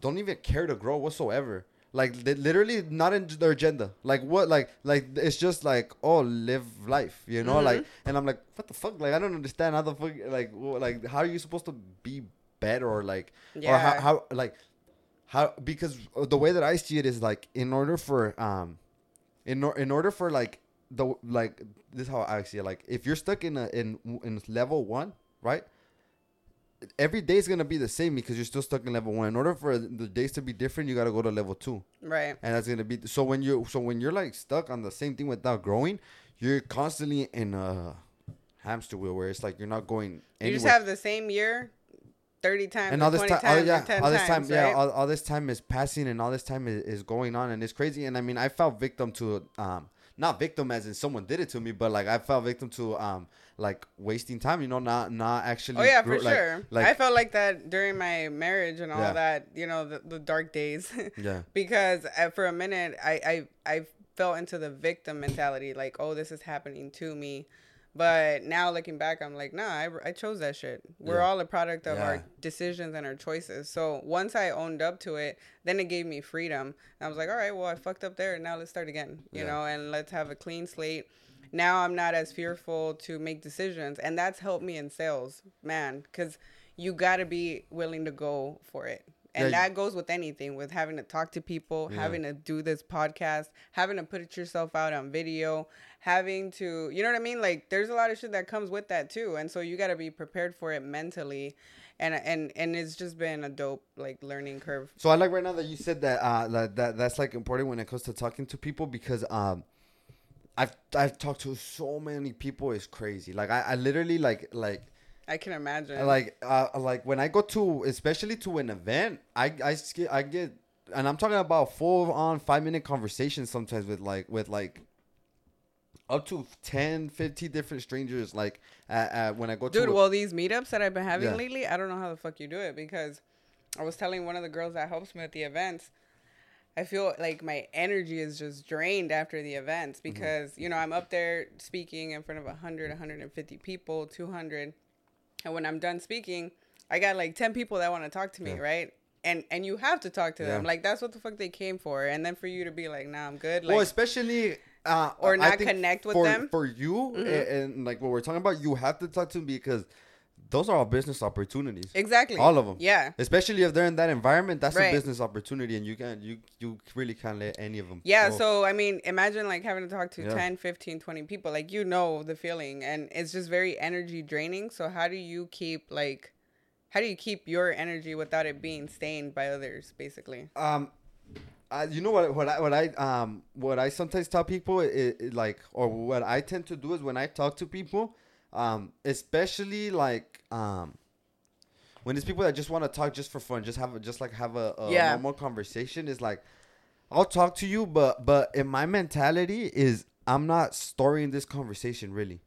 don't even care to grow whatsoever. Like they literally not in their agenda. Like what? Like like it's just like oh live life, you know. Mm-hmm. Like and I'm like what the fuck? Like I don't understand how the fuck like like how are you supposed to be better or like yeah. or how, how like how because the way that I see it is like in order for um in or, in order for like the like this is how I see it like if you're stuck in a in in level 1, right? Every day is gonna be the same because you're still stuck in level one. In order for the days to be different, you gotta go to level two. Right. And that's gonna be so when you so when you're like stuck on the same thing without growing, you're constantly in a hamster wheel where it's like you're not going anywhere. You just have the same year 30 times and all this time all, yeah, all this time times, yeah all, all, this time is passing and all this time is, is going on and it's crazy and i mean i fell victim to um not victim as in someone did it to me but like i fell victim to um like wasting time you know not not actually oh yeah for like, sure. like i felt like that during my marriage and all Yeah. that you know the, the dark days. Yeah. Because uh, for a minute I, I i fell into the victim mentality like oh this is happening to me but now looking back, I'm like, nah, I, I chose that shit. We're Yeah. all a product of Yeah. our decisions and our choices. So once I owned up to it, then it gave me freedom. I was like, all right, well, I fucked up there. Now let's start again, you Yeah. know, and let's have a clean slate. Now I'm not as fearful to make decisions. And that's helped me in sales, man, because you got to be willing to go for it. And Yeah, that goes with anything, with having to talk to people, Yeah. having to do this podcast, having to put yourself out on video, having to, you know what I mean? Like, there's a lot of shit that comes with that too. And so you got to be prepared for it mentally. and and and it's just been a dope like learning curve. So I like right now that you said that uh that, that that's like important when it comes to talking to people because um I've I've talked to so many people it's crazy. Like I, I literally like like I can imagine. like uh like when I go to especially to an event, I I I get and I'm talking about full on 5 minute conversations sometimes with like with like up to 10 50 different strangers like uh, uh, when I go to Dude, well, these meetups that I've been having Yeah. lately, I don't know how the fuck you do it because I was telling one of the girls that helps me at the events. I feel like my energy is just drained after the events Mm-hmm. because, you know, I'm up there speaking in front of 100, 150 people, 200. And when I'm done speaking, I got like 10 people that want to talk to me, Yeah. right? And and you have to talk to them. Yeah. Like that's what the fuck they came for. And then for you to be like, "Nah, I'm good." Like well, especially uh, Or not connect with for, them. Mm-hmm. for you and, and like what we're talking about. You have to talk to them because those are all business opportunities. exactly. All of them. Yeah. Especially if they're in that environment, that's Right. a business opportunity, and you can you you really can't let any of them. Yeah, go. so I mean, imagine like having to talk to Yeah. 10, 15, 20 people. Like you know the feeling and it's just very energy draining. So how do you keep like how do you keep your energy without it being stained by others basically? um, You know what what I what I um what I sometimes tell people is, like or what I tend to do is when I talk to people, um, especially like um. When it's people that just want to talk just for fun, just have a, just like have a, a Yeah. normal conversation, is like, I'll talk to you, but but in my mentality is I'm not storing this conversation really.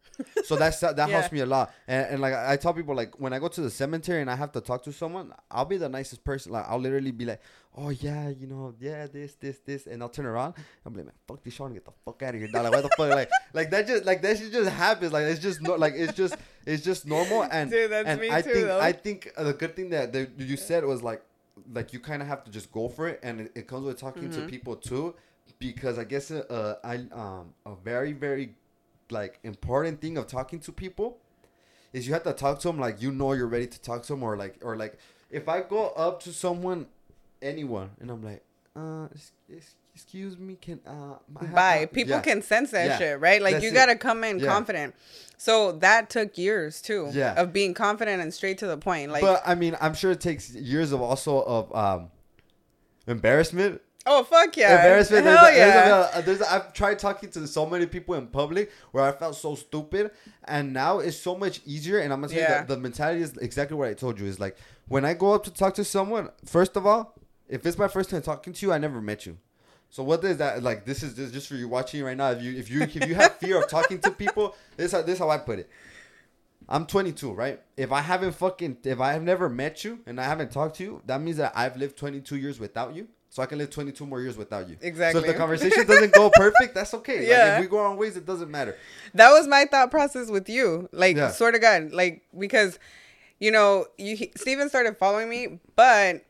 So that's that, that Yeah. helps me a lot. And, and like I tell people, like when I go to the cemetery and I have to talk to someone, I'll be the nicest person. Like I'll literally be like, oh yeah, you know, yeah, this, this, this, and I'll turn around. I'm like, man, fuck this Sean, get the fuck out of here, dog. Like what the fuck, like like that just like that shit just happens. Like it's just no, like it's just it's just normal. And Dude, that's and me I too, think though. I think the good thing that, that you said was like like you kind of have to just go for it, and it, it comes with talking Mm-hmm. to people too, because I guess uh, uh, I um a very very like important thing of talking to people is you have to talk to them like you know you're ready to talk to them or like or like if I go up to someone anyone and I'm like uh excuse me can uh have- Bye. People yeah. can sense that Yeah. shit, right? Like That's you it. got to come in Yeah. confident. So that took years too Yeah. of being confident and straight to the point. Like but I mean I'm sure it takes years of also of um embarrassment oh fuck yeah. embarrassment. Hell there's, a- yeah. there's, a, there's a, I've tried talking to so many people in public where I felt so stupid, and now it's so much easier. And I'm gonna say Yeah. that the mentality is exactly what I told you. Is like when I go up to talk to someone. First of all, if it's my first time talking to you, I never met you. So what is that like? This is this just for you watching right now. If you if you if you have fear of talking to people, this how, this is how I put it. I'm 22, right? If I haven't fucking if I have never met you and I haven't talked to you, that means that I've lived 22 years without you. So I can live 22 more years without you. Exactly. So if the conversation doesn't go perfect, that's okay. Like, Yeah. if we go our own ways, it doesn't matter. That was my thought process with you. Like, Yeah. sort of God, like because, you know, you he- Steven started following me, but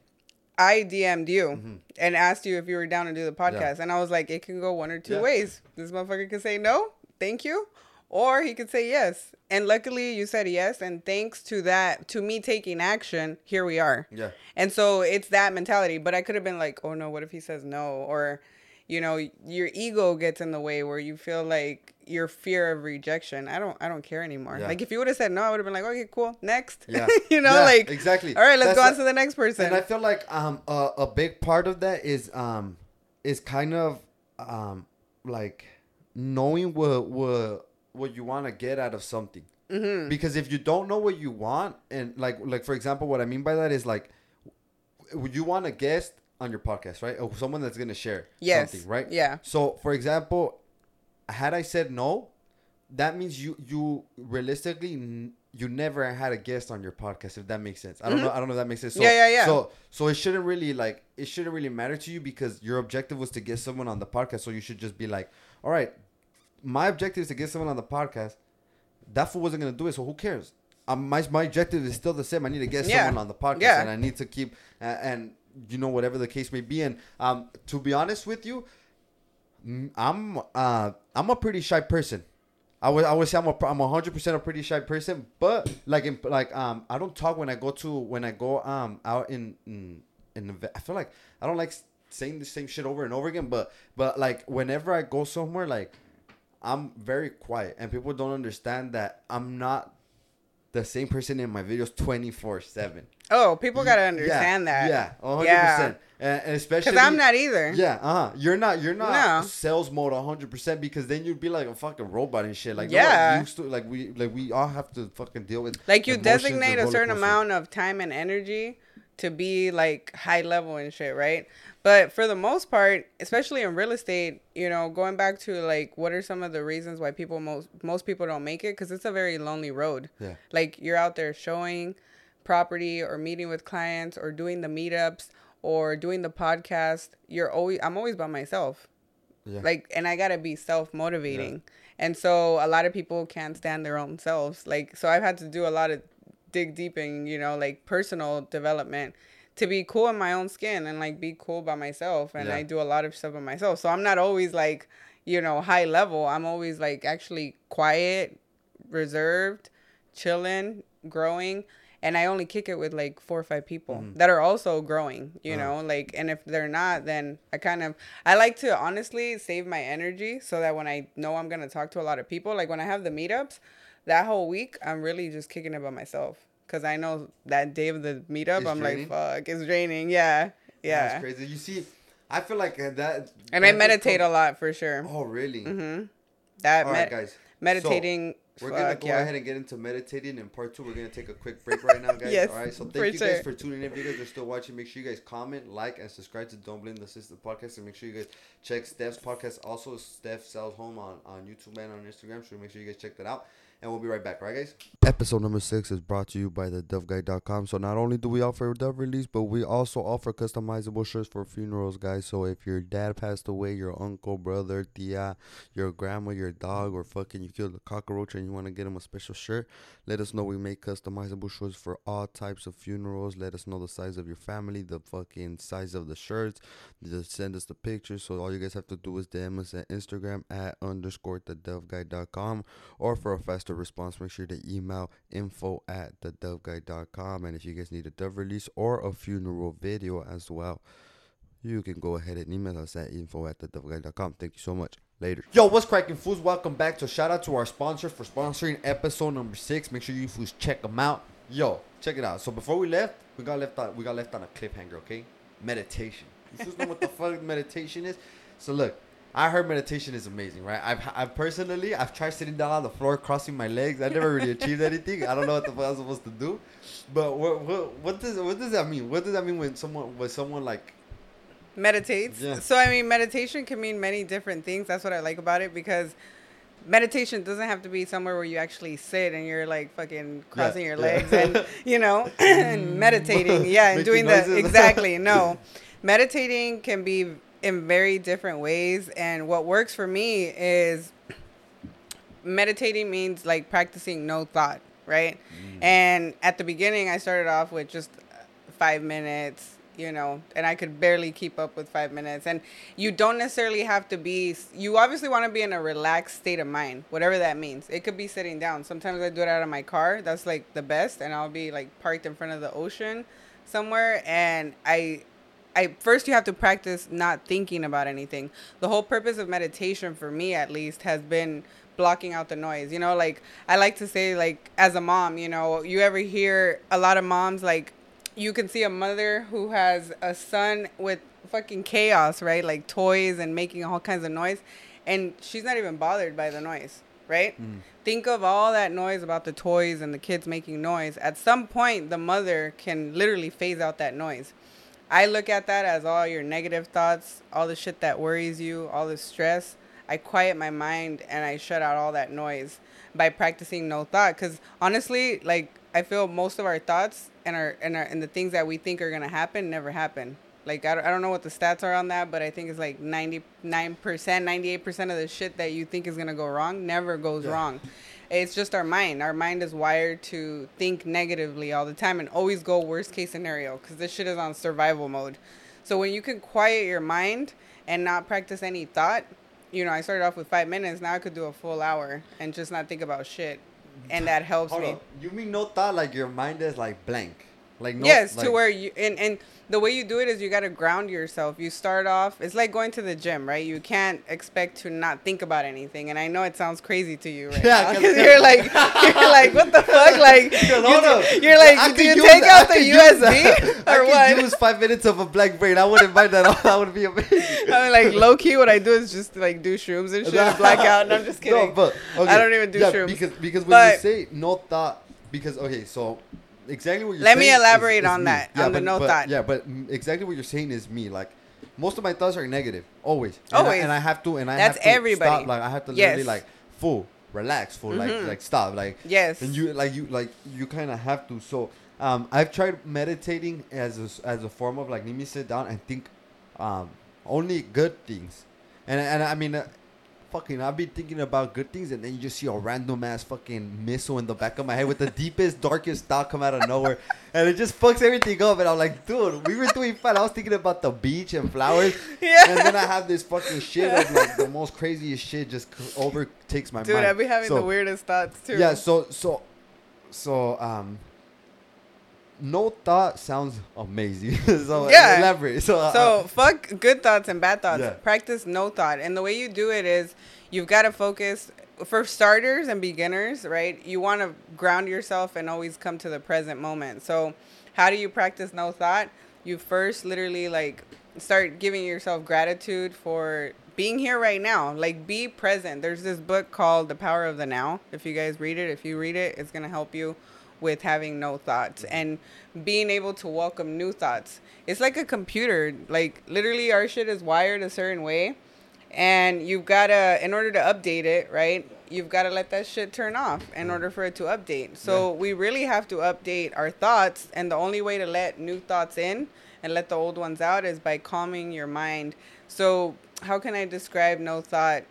I DM'd you Mm-hmm. and asked you if you were down to do the podcast, and I was like, it can go one or two Yeah. ways. This motherfucker can say no, thank you, or he could say yes. And luckily, you said yes, and thanks to that, to me taking action, here we are. Yeah. And so it's that mentality. But I could have been like, oh no, what if he says no? Or, you know, your ego gets in the way where you feel like your fear of rejection. I don't I don't care anymore. Yeah. Like if you would have said no, I would have been like, okay, cool, next. Yeah. you know, Yeah, like exactly. All right, let's That's go on a- to the next person. And I feel like um a, a big part of that is um is kind of um like knowing what what what you want to get out of something. Mm-hmm. Because if you don't know what you want, and like like for example, what I mean by that is like w- you want a guest on your podcast, right? Or someone that's gonna share Yes. something, right? Yeah. So for example, had I said no, that means you you realistically n- you never had a guest on your podcast if that makes sense. I don't know I don't know if that makes sense. So, Mm-hmm. Yeah, yeah, yeah. So so it shouldn't really like it shouldn't really matter to you because your objective was to get someone on the podcast. So you should just be like, all right, my objective is to get someone on the podcast. That fool wasn't gonna do it, so who cares? Um, my my objective is still the same. I need to get Yeah. someone on the podcast, Yeah. and I need to keep uh, and you know whatever the case may be. And um, to be honest with you, I'm uh I'm a pretty shy person. I would I would say I'm a I'm a hundred percent a pretty shy person, but like in, like um I don't talk when I go to when I go um out in in, in the, I feel like I don't like saying the same shit over and over again, but but like whenever I go somewhere like I'm very quiet and people don't understand that I'm not the same person in my videos 24 7. Oh, people gotta understand yeah, that. Yeah, 100%. Yeah. And, and especially Because I'm not either. Yeah, uh huh. You're not. You're not No. sales mode 100 percent because then you'd be like a fucking robot and shit. Like Yeah. you stu- like we like we all have to fucking deal with Like you designate a certain amount of time and energy to be like high level and shit, right? But for the most part, especially in real estate, you know, going back to like what are some of the reasons why people most most people don't make it cuz it's a very lonely road. Yeah. Like you're out there showing property or meeting with clients or doing the meetups or doing the podcast. You're always I'm always by myself. Yeah. Like and I got to be self-motivating. And so a lot of people can't stand their own selves. Like so I've had to do a lot of dig deep in, you know, like personal development to be cool in my own skin and like be cool by myself and Yeah. I do a lot of stuff by myself. So I'm not always like, you know, high level. I'm always like actually quiet, reserved, chilling, growing. And I only kick it with like four or five people that are also growing, you Uh-huh. know, like, and if they're not, then I kind of, I like to honestly save my energy so that when I know I'm going to talk to a lot of people, like when I have the meetups, that whole week, I'm really just kicking it by myself. Cause I know that day of the meetup, It's I'm draining? like, fuck, it's draining. Yeah. Yeah. That's crazy. You see, I feel like uh, that. And I meditate a lot for sure. Oh really? Mm-hmm. That All med- right, guys. meditating. We're gonna go yeah. ahead and get into meditating in part two. We're gonna take a quick break right now, guys. Yes, All right. So thank you guys for tuning in. If you guys are still watching, make sure you guys comment, like, and subscribe to Don't Blame the System podcast. And make sure you guys check Steph's podcast. Also, Steph sells home on on YouTube and on Instagram. So make sure you guys check that out. And we'll be right back. All right, guys. Episode number six is brought to you by the DoveGuy.com. So not only do we offer Dove release, but we also offer customizable shirts for funerals, guys. So if your dad passed away, your uncle, brother, tia, your grandma, your dog, or fucking you killed a cockroach and you want to get him a special shirt, let us know. We make customizable shirts for all types of funerals. Let us know the size of your family, the fucking size of the shirts. Just send us the pictures. So all you guys have to do is DM us at Instagram at underscore the or for a faster response, make sure to email info at the doveguy.com. And if you guys need a dove release or a funeral video as well, you can go ahead and email us at info at the doveguy.com. Thank you so much. Later. Yo, what's cracking, fools? Welcome back. So, shout out to our sponsor for sponsoring episode number six. Make sure you fools check them out. Yo, check it out. So, before we left, we got left on we got left on a cliffhanger. Okay, meditation. You fools know what the fuck meditation is? So, look, I heard meditation is amazing, right? I've, I've personally, I've tried sitting down on the floor, crossing my legs. I never really achieved anything. I don't know what the fuck I'm supposed to do. But what, what, what does what does that mean? What does that mean when someone when someone like meditates. Yeah. So I mean, meditation can mean many different things. That's what I like about it because meditation doesn't have to be somewhere where you actually sit and you're like fucking crossing your yeah. legs and you know and meditating. Yeah, and Making doing that exactly. No, meditating can be in very different ways, and what works for me is meditating means like practicing no thought, right? Mm. And at the beginning, I started off with just five minutes, you know, and I could barely keep up with five minutes. And you don't necessarily have to be, you obviously want to be in a relaxed state of mind, whatever that means. It could be sitting down. Sometimes I do it out of my car. That's like the best. And I'll be like parked in front of the ocean somewhere. And I, I first you have to practice not thinking about anything. The whole purpose of meditation for me at least has been blocking out the noise. You know, like I like to say like as a mom, you know, you ever hear a lot of moms like you can see a mother who has a son with fucking chaos, right? Like toys and making all kinds of noise and she's not even bothered by the noise, right? Hmm. Think of all that noise about the toys and the kids making noise. At some point the mother can literally phase out that noise. I look at that as all your negative thoughts, all the shit that worries you, all the stress. I quiet my mind and I shut out all that noise by practicing no thought. Because honestly, like I feel most of our thoughts and our and our and the things that we think are gonna happen never happen. Like I don't, I don't know what the stats are on that, but I think it's like ninety nine percent, ninety eight percent of the shit that you think is gonna go wrong never goes Yeah. wrong. It's just our mind. Our mind is wired to think negatively all the time and always go worst case scenario because this shit is on survival mode. So when you can quiet your mind and not practice any thought, you know, I started off with five minutes. Now I could do a full hour and just not think about shit, and that helps hold me. on. You mean no thought like your mind is like blank. Like no, yes, like, to where you and and the way you do it is you got to ground yourself. You start off. It's like going to the gym, right? You can't expect to not think about anything. And I know it sounds crazy to you, right? Yeah, now, 'cause- 'cause you're like, you're like, what the fuck? Like, you, you're like, I do you take I out the USB that. I or could what? use five minutes of a blank brain. I wouldn't mind that. All. That would be amazing. I mean, like low key, what I do is just like do shrooms and shit, and black out. And I'm just kidding. No, but okay. I don't even do yeah, shrooms. because because when But- you say no thought, because okay, so exactly what you're Let saying. me is- elaborate is on me. that, Yeah, on the but- no but- thought. Yeah, but exactly what you're saying is me. Like most of my thoughts are negative, always. And I- and I have to, and I That's have to everybody. Stop, like I have to literally Yes. like full, relax, full, Mhm. like like stop, like Yes. and you like you like you kind of have to. So um, I've tried meditating as a, as a form of like let me sit down and think um, only good things, and and I mean. Uh, Fucking, I've been thinking about good things, and then you just see a random ass fucking missile in the back of my head with the deepest, darkest thought come out of nowhere, and it just fucks everything up. And I'm like, dude, we were doing fine. I was thinking about the beach and flowers, Yeah. and then I have this fucking shit of like the most craziest shit just overtakes my Dude, mind. Dude, I be having So- the weirdest thoughts too. yeah, so so so um no thought sounds amazing. so Yeah. elaborate. So, uh, So fuck good thoughts and bad thoughts. Yeah. Practice no thought. And the way you do it is you've got to focus for starters and beginners, right? You want to ground yourself and always come to the present moment. So how do you practice no thought? You first literally like start giving yourself gratitude for being here right now. Like be present. There's this book called The Power of the Now. If you guys read it, if you read it, it's going to help you with having no thoughts mm-hmm. and being able to welcome new thoughts. It's like a computer. Like literally our shit is wired a certain way and you've got to in order to update it, right? You've got to let that shit turn off in mm-hmm. order for it to update. So we really have to update our thoughts and the only way to let new thoughts in and let the old ones out is by calming your mind. So how can I describe no thought?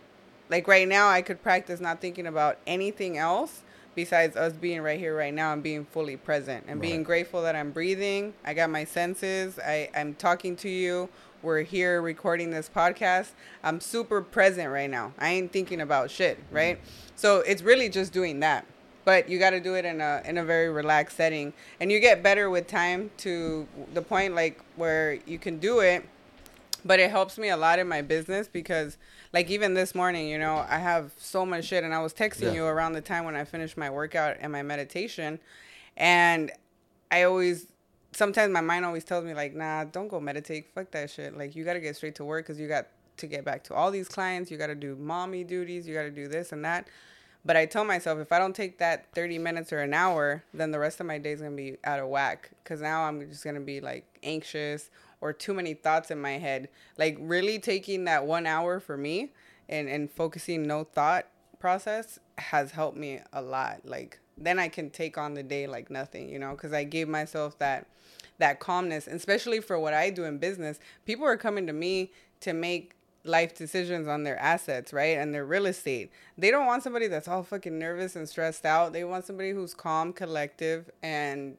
Like right now I could practice not thinking about anything else besides us being right here right now and being fully present and being grateful that I'm breathing. I got my senses. I, I'm talking to you. We're here recording this podcast. I'm super present right now. I ain't thinking about shit, mm-hmm. right? So it's really just doing that. But you got to do it in a in a very relaxed setting, and you get better with time to the point like where you can do it but it helps me a lot in my business because like even this morning you know i have so much shit and i was texting Yeah. you around the time when i finished my workout and my meditation and i always sometimes my mind always tells me like nah don't go meditate fuck that shit like you got to get straight to work because you got to get back to all these clients you got to do mommy duties you got to do this and that but I tell myself if I don't take that 30 minutes or an hour, then the rest of my day is going to be out of whack. Because now I'm just going to be like anxious or too many thoughts in my head. Like really taking that one hour for me and, and focusing no thought process has helped me a lot. Like then I can take on the day like nothing, you know, because I gave myself that that calmness, and especially for what I do in business. People are coming to me to make life decisions on their assets, right? And their real estate. They don't want somebody that's all fucking nervous and stressed out. They want somebody who's calm, collective, and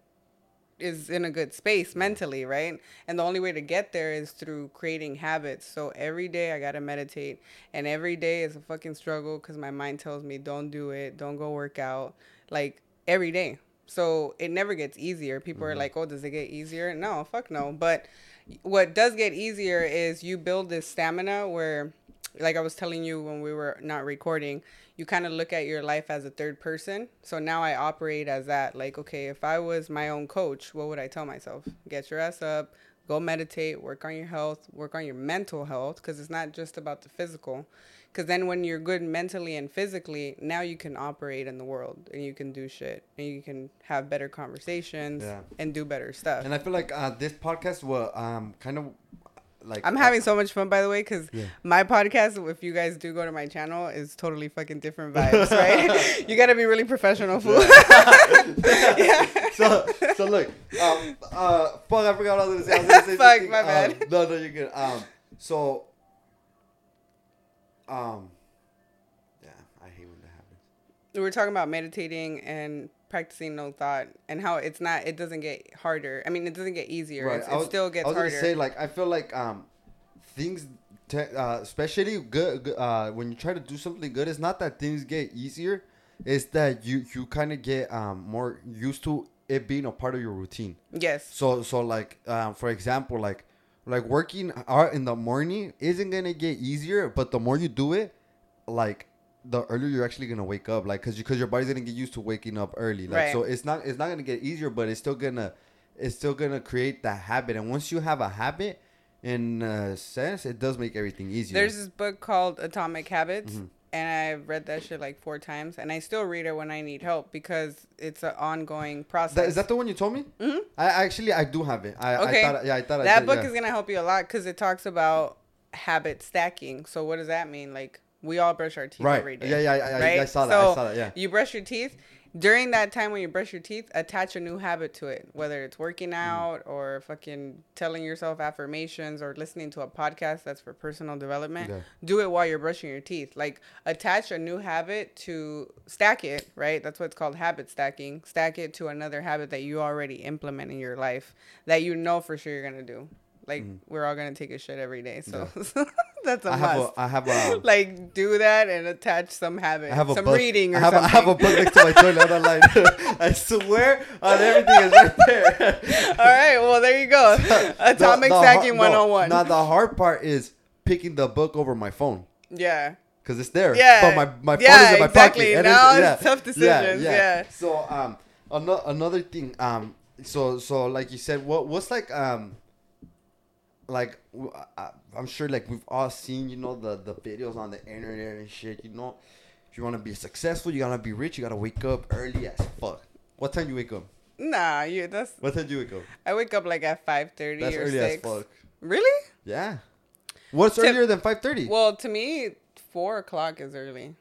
is in a good space mentally, right? And the only way to get there is through creating habits. So every day I got to meditate, and every day is a fucking struggle cuz my mind tells me don't do it, don't go work out, like every day. So it never gets easier. People are mm-hmm. like, "Oh, does it get easier?" No, fuck no. But what does get easier is you build this stamina where like I was telling you when we were not recording, you kind of look at your life as a third person. So now I operate as that. Like, okay, if I was my own coach, what would I tell myself? Get your ass up, go meditate, work on your health, work on your mental health, because it's not just about the physical. Because then when you're good mentally and physically, now you can operate in the world and you can do shit and you can have better conversations Yeah. and do better stuff. and I feel like uh, this podcast will um kind of like I'm having so much fun, by the way, because Yeah. my podcast, if you guys do go to my channel, is totally fucking different vibes, right? you gotta be really professional, fool. so so look um uh fuck I forgot what I was gonna say. I was gonna say Fuck, something, my um, no no you're good um so um yeah I hate when that happens. we were talking about meditating and practicing no thought, and how it's not, it doesn't get harder. I mean, it doesn't get easier. It's, I it was- still gets I was harder. gonna say like I feel like um things te- uh, especially good, good uh when you try to do something good it's not that things get easier it's that you you kind of get um more used to it being a part of your routine. Yes. So so like um, for example like like working out in the morning isn't gonna get easier, but the more you do it, like the earlier you're actually gonna wake up, like because you, because your body's gonna get used to waking up early. Like Right. so it's not it's not gonna get easier, but it's still gonna it's still gonna create that habit. And once you have a habit, in a sense, it does make everything easier. There's this book called Atomic Habits, Mm-hmm. and I've read that shit like four times, and I still read it when I need help because it's an ongoing process. That, is that the one you told me? Mm-hmm. I actually I do have it. I, Okay. I thought yeah I thought I that did, book yeah. is gonna help you a lot because it talks about habit stacking. So what does that mean? Like we all brush our teeth Right. every day. Yeah, yeah, I- I- right? I saw that, I So saw that, yeah. You brush your teeth. During that time when you brush your teeth, attach a new habit to it. Whether it's working Mm. out or fucking telling yourself affirmations or listening to a podcast that's for personal development. Yeah. Do it while you're brushing your teeth. Like attach a new habit to stack it, right? That's what's called habit stacking. Stack it to another habit that you already implement in your life that you know for sure you're gonna do. Like we're all gonna take a shit every day, so that's a Mm. I have a I have a like do that and attach some habit, I have a some book. reading or I have, something. A, I have a book next to my toilet on the line. I swear on everything is right there. all right, well there you go. Atomic The- the stacking har- no, 101. Now the hard part is picking the book over my phone yeah. because it's there. Yeah. But my my phone Yeah, is in my exactly. pocket. Now yeah, it's tough decisions, Yeah, yeah. So um another another thing um so so like you said what what's like um like I, am sure like we've all seen you know the the videos on the internet and shit you know if you want to be successful you gotta be rich you gotta wake up early as fuck. What time you wake up? Nah, you that's What time do you wake up? I wake up like at five thirty That's or early six. as fuck. Really? Yeah. What's Tip- earlier than five thirty? Well, to me, four o'clock is early.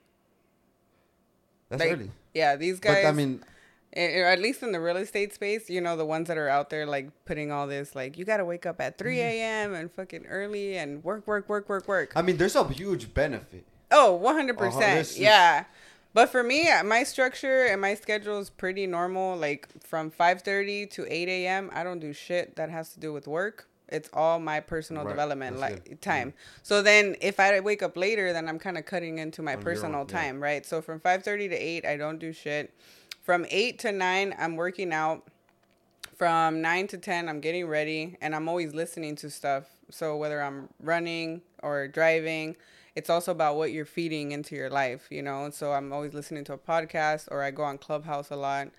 That's Like, early. Yeah, these guys. But I mean, at least in the real estate space, you know, the ones that are out there like putting all this, like, you got to wake up at 3 a.m. and fucking early and work, work, work, work, work. I mean, there's a huge benefit. Oh, 100%. Uh-huh, yeah. But for me, uh, my structure and my schedule is pretty normal. Like from 5.30 to 8 a.m., I don't do shit that has to do with work. It's all my personal Right, development that's like good. time. So then if I wake up later, then I'm kind of cutting into my On personal own, yeah. time, right? So from 5.30 to 8, I don't do shit. From 8 to 9, I'm working out. From 9 to 10, I'm getting ready and I'm always listening to stuff. So whether I'm running or driving, it's also about what you're feeding into your life, you know? So I'm always listening to a podcast or I go on Clubhouse a lot.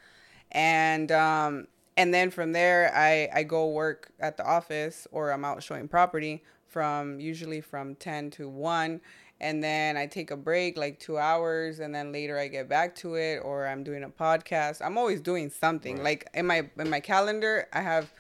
And um and then from there I I go work at the office or I'm out showing property from usually from 10 to 1 and then I take a break like 2 hours and then later I get back to it or I'm doing a podcast. I'm always doing something. Like in my in my calendar, I have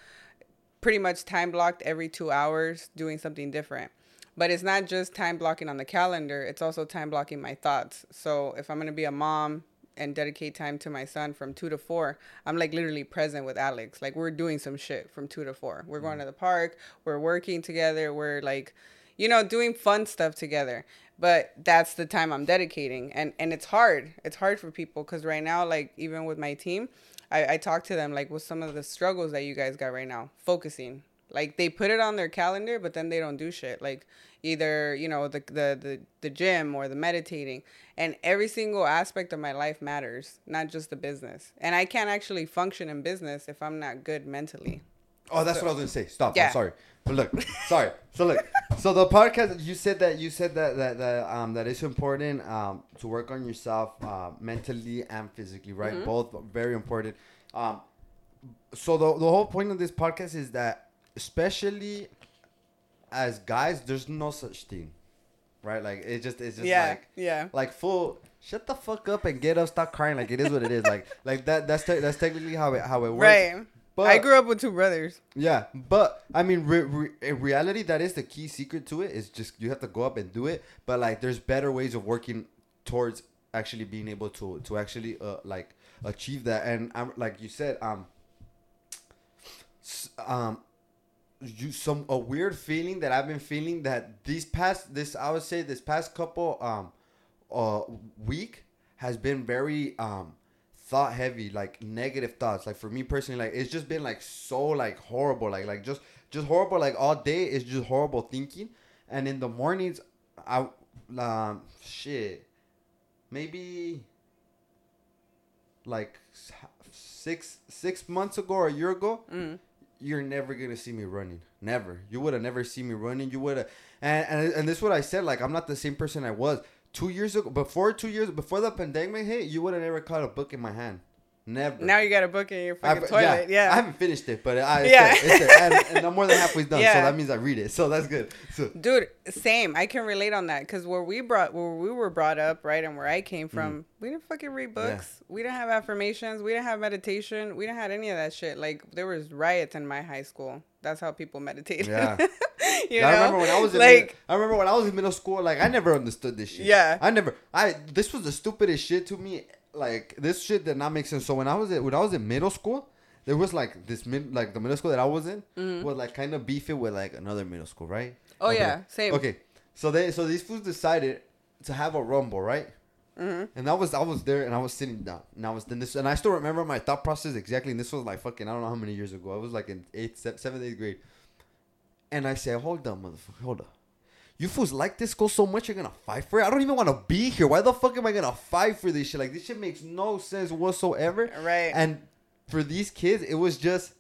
pretty much time blocked every 2 hours doing something different. But it's not just time blocking on the calendar, it's also time blocking my thoughts. So if I'm going to be a mom and dedicate time to my son from 2 to 4, I'm like literally present with Alex. Like we're doing some shit from 2 to 4. We're going mm. to the park, we're working together, we're like you know, doing fun stuff together. But that's the time I'm dedicating, and and it's hard. It's hard for people because right now, like even with my team, I I talk to them like, with some of the struggles that you guys got right now? Focusing. Like they put it on their calendar, but then they don't do shit. Like either you know the the the, the gym or the meditating, and every single aspect of my life matters, not just the business. And I can't actually function in business if I'm not good mentally. Oh, that's what I was gonna say. Stop. Yeah. I'm sorry. But look, sorry. So look, so the podcast you said that you said that that, that um that it's important um to work on yourself uh, mentally and physically, right? Mm-hmm. Both very important. Um, so the the whole point of this podcast is that especially as guys, there's no such thing, right? Like it just it's just yeah, like yeah. like full. Shut the fuck up and get up. Stop crying. Like it is what it is. Like like that. That's te- that's technically how it how it works. Right. But I grew up with two brothers. yeah, but I mean, re- re- in reality, that is the key secret to it. Is just you have to go up and do it. But like, there's better ways of working towards actually being able to to actually uh, like achieve that. And I'm like you said, um, um, you some a weird feeling that I've been feeling that these past this I would say this past couple um uh week has been very um thought heavy like negative thoughts like for me personally like it's just been like so like horrible like like just just horrible like all day is just horrible thinking and in the mornings I um shit maybe like six six months ago or a year ago, Mm. you're never gonna see me running. Never. You would have never seen me running. You would have, and, and and this is what I said. Like I'm not the same person I was two years ago. Before two years before the pandemic hit, you would have never caught a book in my hand. Never. Now you got a book in your fucking I've- toilet. Yeah. I haven't finished it, but I, it's Yeah. there, it's there. And, and I'm more than halfway done, so that means I read it. So that's good. So Dude, same. I can relate on that because where we brought, where we were brought up, right, and where I came from, we didn't fucking read Mm-hmm. Yeah. books. We didn't have affirmations. We didn't have meditation. We didn't have any of that shit. Like there was riots in my high school. That's how people meditated. Yeah. you I know, remember when I was in like, mid- I remember when I was in middle school, like I never understood this shit. Yeah. I never I this was the stupidest shit to me. Like this shit did not make sense. So when I was in, when I was in middle school, there was like this mid like the middle school that I was in was like kind of beefy with like another middle school, right? Mm-hmm. Oh, Okay. yeah, same. Okay. So they so these fools decided to have a rumble, right? Mm-hmm. And I was I was there and I was sitting down and I was in this and I still remember my thought process exactly. And this was like fucking I don't know how many years ago. I was like in eighth, seventh, eighth grade. And I said, hold up, motherfucker, hold up. You fools like this school so much, you're gonna fight for it. I don't even want to be here. Why the fuck am I gonna fight for this shit? Like this shit makes no sense whatsoever. Right. And for these kids, it was just,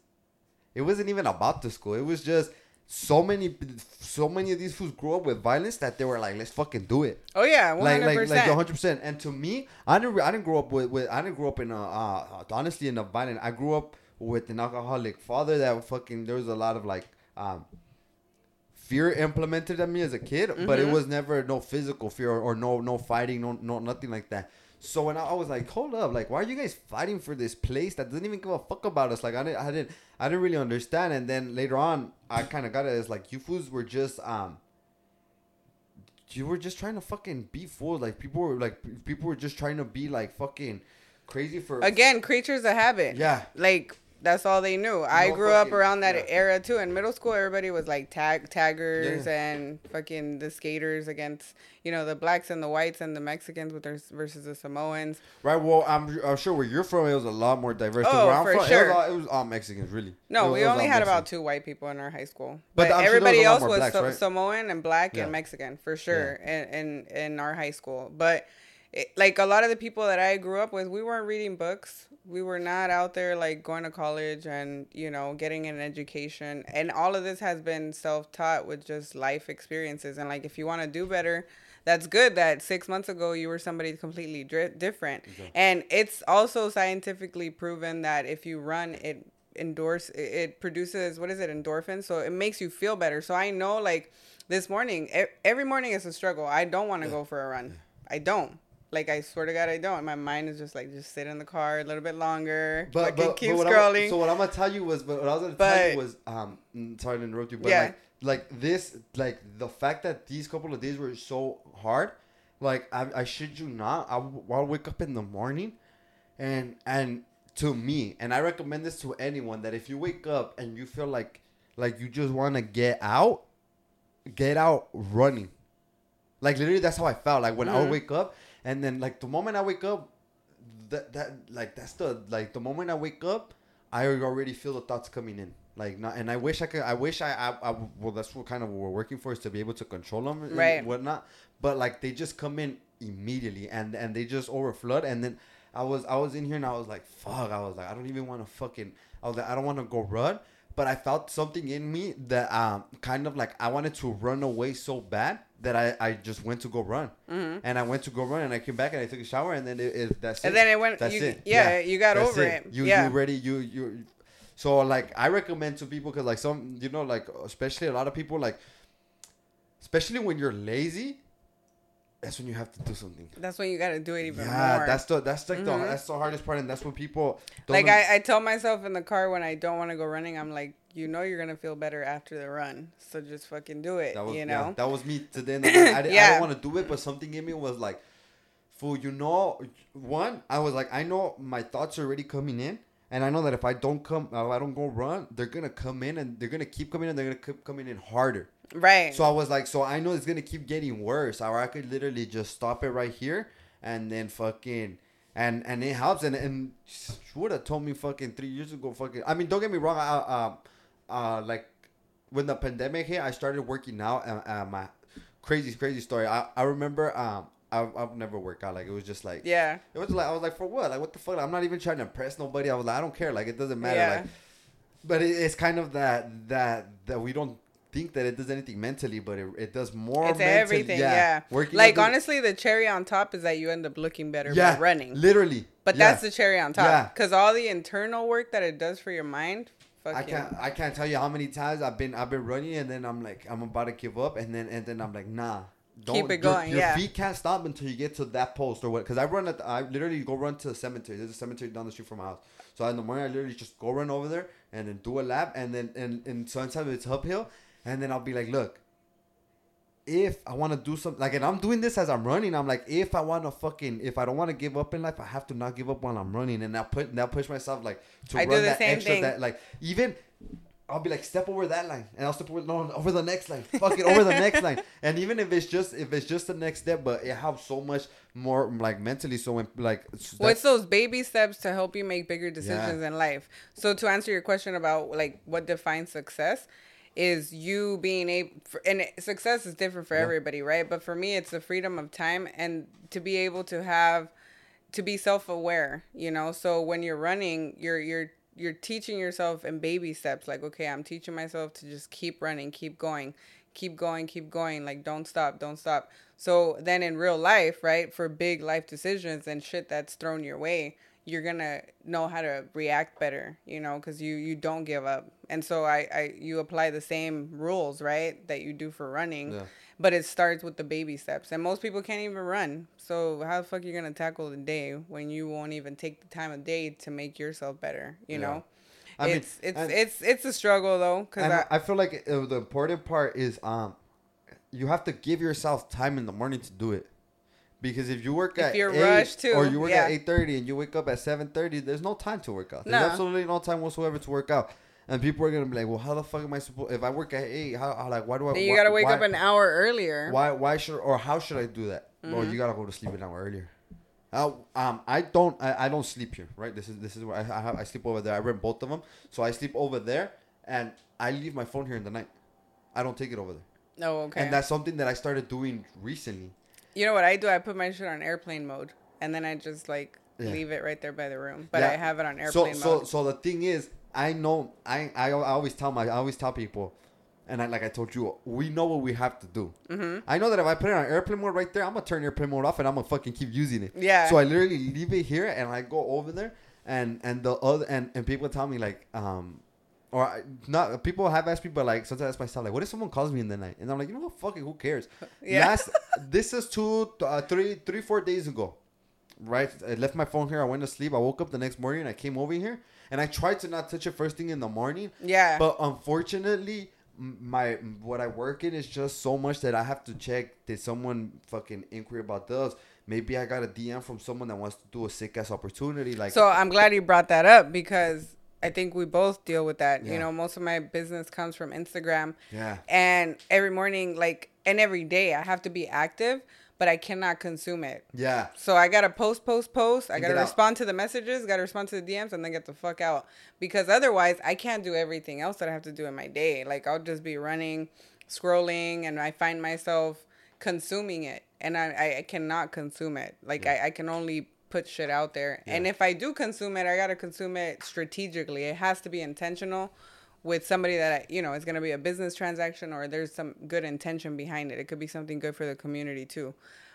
it wasn't even about the school. It was just so many, so many of these fools grew up with violence that they were like, let's fucking do it oh yeah, one like like like hundred percent. And to me, I didn't I didn't grow up with, with I didn't grow up in a uh, honestly in a violent. I grew up with an alcoholic father that fucking there was a lot of like um fear implemented on me as a kid, but it Mhm. was never no physical fear or, or no no fighting, no no nothing like that. So when I, I was like, hold up, like why are you guys fighting for this place that doesn't even give a fuck about us? Like I didn't I didn't I didn't really understand. And then later on, I kind of got it It's like you fools were just um you were just trying to fucking be fools. Like people were like people were just trying to be like fucking crazy for Again, creatures of habit. Yeah. Like that's all they knew. I No grew up around that yeah. era too. In middle school, everybody was like tag taggers Yeah. and fucking the skaters against you know the blacks and the whites and the Mexicans with their versus the Samoans. Right. Well, I'm, I'm sure where you're from, it was a lot more diverse. Oh, where I'm for from, sure. It was, all, it was all Mexicans, really. No, It we only had about two white people in our high school, But but, I'm sure was everybody else was blacks, Sa- right? Samoan and black Yeah. and Mexican for sure in, in in our high school. But it, like a lot of the people that I grew up with, we weren't reading books. We were not out there like going to college and you know getting an education. And all of this has been self taught with just life experiences. And like if you want to do better. That's good that six months ago you were somebody completely dri- different. And it's also scientifically proven that if you run, it endorse it- produces what is it endorphins so it makes you feel better so i know like this morning every morning is a struggle i don't want to go for a run i don't like i swear to god i don't my mind is just like just sit in the car a little bit longer but, But, but, keep but what I'm- scrolling so what I'm gonna tell you was, but what I was gonna tell you was, um, mm, sorry to interrupt you, but Yeah. like, like this, like the fact that these couple of days were so hard, like I, I shit you not, i'll wake up in the morning, and and to me, and I recommend this to anyone that if you wake up and you feel like like you just want to get out, get out running. Like literally, that's how I felt. Like when I Mhm. would wake up, and then like the moment I wake up, that that like that's the like the moment I wake up, I already feel the thoughts coming in. Like not, and I wish I could. I wish I, I, I well, that's what kind of what we're working for is to be able to control them and Right. whatnot. But like they just come in immediately, and and they just overflood, and then. I was I was in here and I was like, fuck. I was like, I don't even want to fucking. I was like, I don't want to go run, but I felt something in me that um kind of like I wanted to run away so bad that I I just went to go run, Mhm. and I went to go run and I came back and I took a shower and then it, it that's and it. then it went That's you, it. yeah, you got over it, You yeah you ready? You you. So like I recommend to people because like some you know like especially a lot of people like, especially when you're lazy, that's when you have to do something. that's when you got to do it even yeah, more that's the that's like the Mhm. that's the hardest part, and that's what people don't like I, I tell myself in the car when I don't want to go running, I'm like, you know, you're gonna feel better after the run, so just fucking do it. That was you yeah, know, that was me today. I, di- I Yeah. didn't want to do it, but something in me was like, "Fool, you know." One, I was like, I know my thoughts are already coming in, and I know that if I don't come, uh, if I don't go run, they're gonna come in, and they're gonna keep coming in, and they're gonna keep coming in harder. right? So I was like, so I know it's gonna keep getting worse, or I could literally just stop it right here, and then fucking. And, and it helps and and she would have told me fucking three years ago fucking I mean don't get me wrong I uh, uh like when the pandemic hit, I started working out. And uh, my crazy, crazy story. I, I remember um, I I've never worked out. Like it was just like Yeah. it was like I was like for what? Like what the fuck? I'm not even trying to impress nobody. I was like I don't care. Like it doesn't matter. Yeah. Like, but it, it's kind of that that that we don't think that it does anything mentally, but it, it does more. It's mentally. everything, yeah. Working Like the- honestly, the cherry on top is that you end up looking better yeah, by running. literally. But yeah. that's the cherry on top. Yeah. Because all the internal work that it does for your mind, I can't I can't tell you how many times I've been I've been running and then I'm like I'm about to give up and then and then I'm like nah. Don't, Keep it your- going, Your, yeah. feet can't stop until you get to that post or what? Because I run at the, I literally go run to the cemetery. There's a cemetery down the street from my house. So in the morning I literally just go run over there and then do a lap and then and and sometimes it's uphill and then I'll be like, look, if I want to do something like and I'm doing this as I'm running, I'm like, if I want to fucking if I don't want to give up in life, I have to not give up while I'm running. And I put now push myself like to I run that extra thing. that like even I'll be like step over that line. And I'll step over no over the next line. Fuck it over the next line. And even if it's just if it's just the next step but it helps so much more like mentally. So when like what's those baby steps to help you make bigger decisions in life. So to answer your question about like what defines success is you being able and success is different for Yeah. everybody, right? But for me it's the freedom of time and to be able to have to be self-aware, you know? So when you're running, you're you're you're teaching yourself in baby steps like okay, I'm teaching myself to just keep running, keep going, keep going, keep going, like don't stop, don't stop. So then in real life, right, for big life decisions and shit that's thrown your way, you're gonna know how to react better, you know, because you you don't give up. And so I I you apply the same rules, right, that you do for running, Yeah. but it starts with the baby steps. And most people can't even run. So how the fuck you gonna tackle the day when you won't even take the time of day to make yourself better? You Yeah. know. I mean, it's it's and- it's it's a struggle though, cause and I, I, feel like uh, the important part is um you have to give yourself time in the morning to do it because if you work If at you're 8 rushed too, or you work yeah. at 8.30 and you wake up at 7.30 there's no time to work out there's No. absolutely no time whatsoever to work out and people are gonna be like well how the fuck am i supposed if i work at 8 how, how like why do i then you why- gotta wake why- up an hour earlier. why why should or how should I do that? Or Mm-hmm. you gotta go to sleep an hour earlier. Uh, um, I don't. I, I don't sleep here. Right. This is this is where I, I have. I sleep over there. I rent both of them, so I sleep over there, and I leave my phone here in the night. I don't take it over there, Oh, okay. and that's something that I started doing recently. You know what I do? I put my shit on airplane mode, and then I just like Yeah. leave it right there by the room. But Yeah. I have it on So airplane so mode. so the thing is, I know. I I, I always tell my I always tell people. And I, like I told you, we know what we have to do. Mm-hmm. I know that if I put it on airplane mode right there, I'm gonna turn airplane mode off and I'm gonna fucking keep using it. Yeah. So I literally leave it here and I go over there and and the other and and people tell me like um or I, not people have asked me but like sometimes I ask myself like what if someone calls me in the night and I'm like you know what fucking who cares Yeah. last this is two uh, three three four days ago right I left my phone here I went to sleep I woke up the next morning I came over here and I tried to not touch it first thing in the morning yeah. but unfortunately, my what I work in is just so much that I have to check. Did someone fucking inquire about this? Maybe I got a DM from someone that wants to do a sick ass opportunity. Like, so I'm glad you brought that up because I think we both deal with that. Yeah. You know, most of my business comes from Instagram, yeah, and every morning, like, and every day, I have to be active, but I cannot consume it. yeah, So I gotta post, post, post. I And gotta get out. respond to the messages, gotta respond to the DMs, and then get the fuck out. Because otherwise, I can't do everything else that I have to do in my day. Like I'll just be running, scrolling, and I find myself consuming it, and I I, I cannot consume it. Like I, I can only put shit out there, and if I do consume it, I gotta consume it strategically. It has to be intentional. With somebody that I, you know is gonna be a business transaction or there's some good intention behind it. It could be something good for the community too.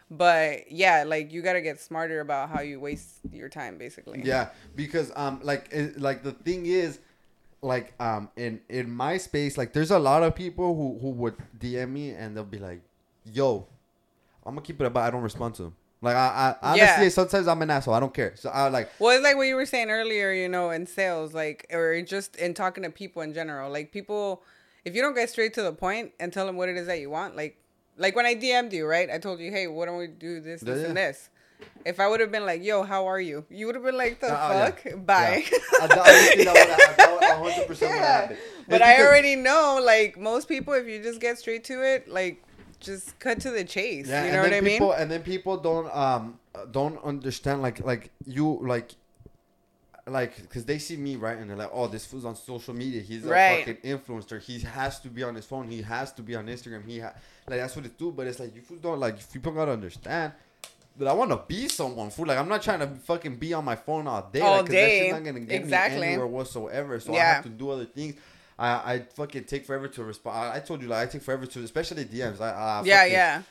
But yeah, like you gotta get smarter about how you waste your time, basically. yeah. Because um, like it, like the thing is, like um, in in my space, like there's a lot of people who who would DM me and they'll be like, "Yo, I'm gonna keep it about. I don't respond to them." Like I, I honestly, Yeah. sometimes I'm an asshole. I don't care. So I like Well, it's like what you were saying earlier, you know, in sales, like, or just in talking to people in general. Like, people, if you don't get straight to the point and tell them what it is that you want, like, like when I DM'd you, right? I told you, hey, why don't we do this, this, Yeah, and this? If I would have been like, yo, how are you? You would have been like, the oh, yeah. fuck? Bye. Yeah. That- honestly, that would- that would 100% would Yeah. But I already know, like, most people, if you just get straight to it, like, just cut to the chase. Yeah, you know what I mean? people, And then people don't um don't understand like like you like like because they see me right and they're like oh this fool's on social media he's a Right. fucking influencer he has to be on his phone he has to be on Instagram he ha- like that's what it do but it's like you fools don't like people gotta understand that I want to be someone. Fool, like I'm not trying to fucking be on my phone all day. All like, day. That shit's not gonna get Exactly. me anywhere whatsoever. So I have to do other things. I, I fucking take forever to respond. I, told you like I take forever to, especially DMs. I, I yeah, fucking- yeah.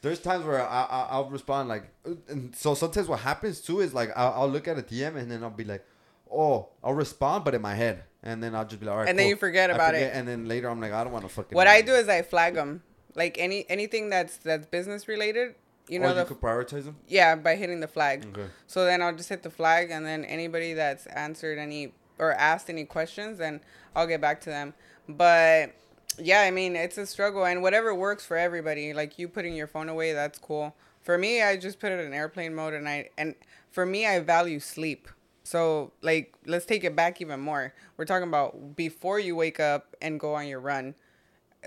There's times where I, I I'll respond like, and so sometimes what happens too is like I'll, I'll look at a DM and then I'll be like, oh, I'll respond, but in my head, and then I'll just be like, all right, And then you forget about it. and then later I'm like, I don't want to fucking. What I do is I flag them, like any anything that's that's business related. You know or the you could prioritize them. yeah by hitting the flag. Okay. So then I'll just hit the flag, and then anybody that's answered any or asked any questions, then I'll get back to them. But yeah, I mean, it's a struggle, and whatever works for everybody. Like you putting your phone away, that's cool. For me, I just put it in airplane mode, and I and for me, I value sleep. So like, let's take it back even more. We're talking about before you wake up and go on your run.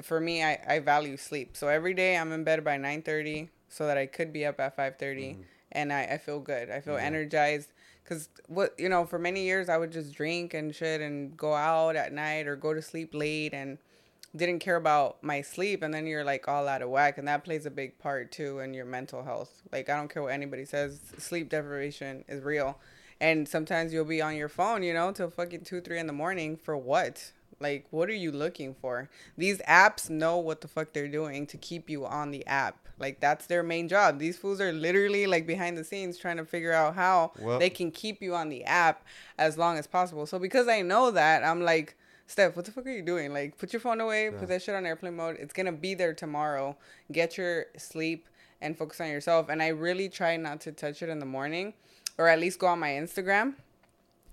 For me, I, I value sleep. So every day I'm in bed by nine thirty, so that I could be up at five mm-hmm. and I, I feel good. I feel Yeah. energized. Cause what you know, for many years I would just drink and shit and go out at night or go to sleep late and didn't care about my sleep and then you're like all out of whack and that plays a big part too in your mental health. Like I don't care what anybody says, sleep deprivation is real. And sometimes you'll be on your phone, you know, till fucking two, three in the morning for what? Like, what are you looking for? These apps know what the fuck they're doing to keep you on the app. Like, that's their main job. These fools are literally like behind the scenes trying to figure out how Well- they can keep you on the app as long as possible. So, because I know that, I'm like, Steph, what the fuck are you doing? Like, put your phone away, Yeah. put that shit on airplane mode. It's gonna be there tomorrow. Get your sleep and focus on yourself. And I really try not to touch it in the morning, or at least go on my Instagram,